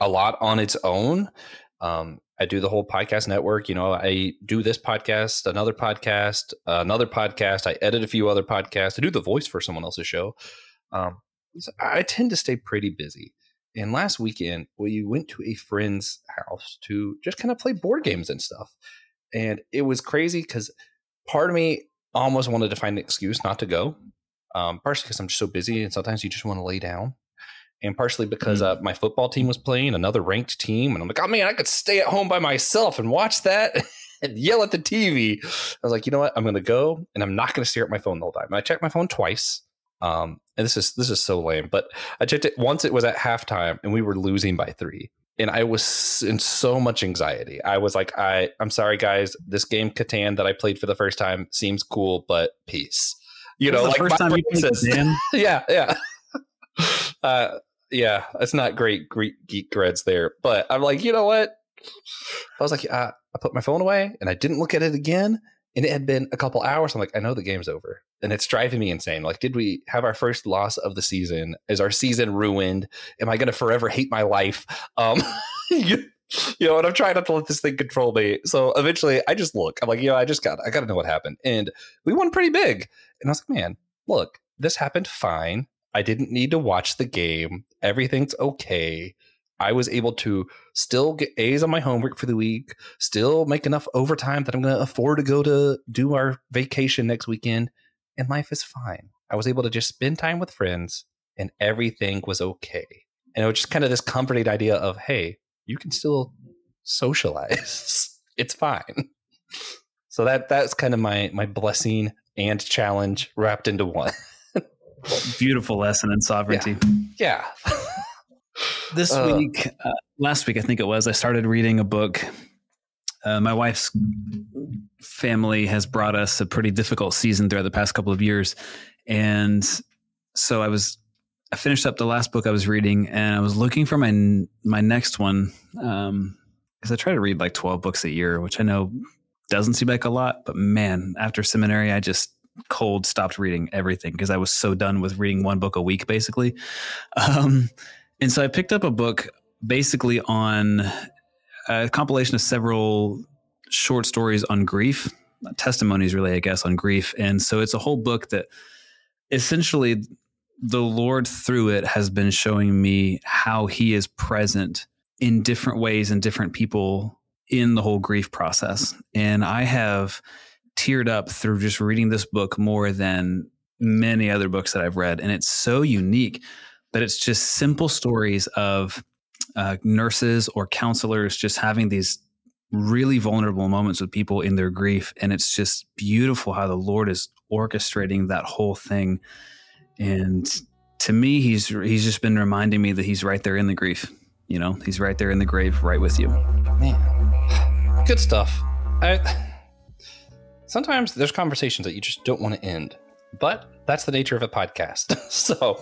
a lot on its own. Um, I do the whole podcast network. You know, I do this podcast, another podcast, another podcast. I edit a few other podcasts. I do the voice for someone else's show. Um, I tend to stay pretty busy. And last weekend, we went to a friend's house to just kind of play board games and stuff and it was crazy because part of me almost wanted to find an excuse not to go. Um, partially because I'm just so busy, and sometimes you just want to lay down, and partially because mm. uh, my football team was playing another ranked team, and I'm like, oh man, I could stay at home by myself and watch that and yell at the TV. I was like, you know what, I'm going to go, and I'm not going to stare at my phone the whole time. And I checked my phone twice. Um, and this is this is so lame, but I checked it once. It was at halftime, and we were losing by three and I was in so much anxiety. I was like, I, I'm sorry, guys. This game Catan that I played for the first time seems cool, but peace. You know, like first time you played yeah, yeah, uh, yeah. It's not great Greek geek greds there, but I'm like, you know what? I was like, uh, I put my phone away and I didn't look at it again, and it had been a couple hours. I'm like, I know the game's over and it's driving me insane. Like, did we have our first loss of the season? Is our season ruined? Am I going to forever hate my life? Um, you, you know, and I'm trying not to let this thing control me. So eventually, I just look. I'm like, you know, I just got, I got to know what happened, and we won pretty big. And I was like, man, look, this happened fine. I didn't need to watch the game. Everything's okay. I was able to still get A's on my homework for the week, still make enough overtime that I'm going to afford to go to do our vacation next weekend and life is fine. I was able to just spend time with friends and everything was okay. And it was just kind of this comforting idea of, hey, you can still socialize. it's fine. So that that's kind of my my blessing and challenge wrapped into one. Beautiful lesson in sovereignty. Yeah. yeah. this uh, week, uh, last week I think it was, I started reading a book uh, my wife's family has brought us a pretty difficult season throughout the past couple of years, and so I was I finished up the last book I was reading, and I was looking for my my next one Um, because um, I try to read like twelve books a year, which I know doesn't seem like a lot, but man, after seminary, I just cold stopped reading everything because I was so done with reading one book a week, basically. Um, and so I picked up a book basically on a compilation of several short stories on grief, testimonies, really, I guess, on grief. And so it's a whole book that essentially the Lord through it has been showing me how He is present in different ways and different people in the whole grief process. And I have teared up through just reading this book more than many other books that I've read. And it's so unique that it's just simple stories of uh, nurses or counselors just having these really vulnerable moments with people in their grief. And it's just beautiful how the Lord is orchestrating that whole thing. And to me, he's he's just been reminding me that he's right there in the grief. You know, he's right there in the grave, right with you. Man, good stuff. I, sometimes there's conversations that you just don't want to end, but that's the nature of a podcast. so,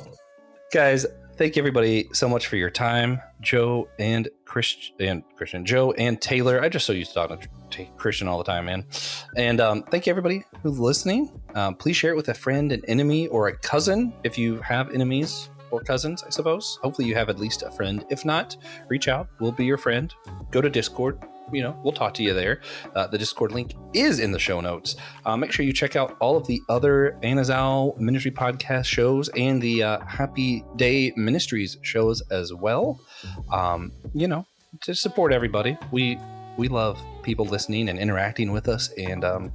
guys, thank you everybody so much for your time, Joe and Christian and Christian, Joe and Taylor. I just so used to talking to Christian all the time, man. And um, thank you everybody who's listening. Um, please share it with a friend, an enemy, or a cousin if you have enemies or cousins. I suppose. Hopefully, you have at least a friend. If not, reach out. We'll be your friend. Go to Discord you know, we'll talk to you there. Uh, the Discord link is in the show notes. Uh, make sure you check out all of the other Anazao Ministry podcast shows and the uh, Happy Dea Ministries shows as well. Um, you know, to support everybody. We we love people listening and interacting with us and um,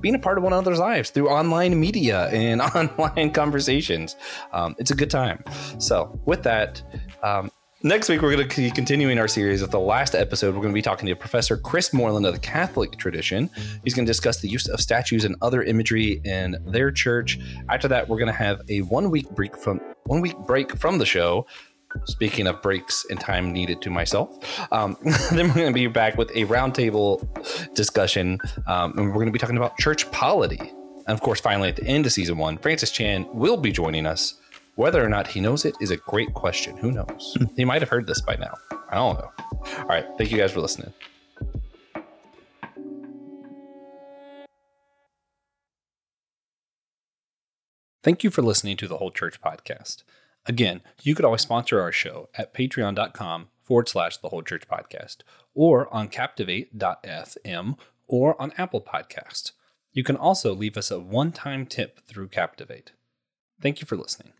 being a part of one another's lives through online media and online conversations. Um, it's a good time. So, with that, um, Next week, we're going to be continuing our series with the last episode. We're going to be talking to Professor Chris Moreland of the Catholic tradition. He's going to discuss the use of statues and other imagery in their church. After that, we're going to have a one week break from one week break from the show. Speaking of breaks and time needed to myself, um, then we're going to be back with a roundtable discussion, um, and we're going to be talking about church polity. And of course, finally, at the end of season one, Francis Chan will be joining us whether or not he knows it is a great question. Who knows? Hmm. he might have heard this by now. I don't know. All right. Thank you guys for listening. Thank you for listening to the Whole Church podcast. Again, you could always sponsor our show at patreon.com forward slash the Whole Church podcast or on captivate.fm or on Apple Podcast. You can also leave us a one time tip through Captivate. Thank you for listening.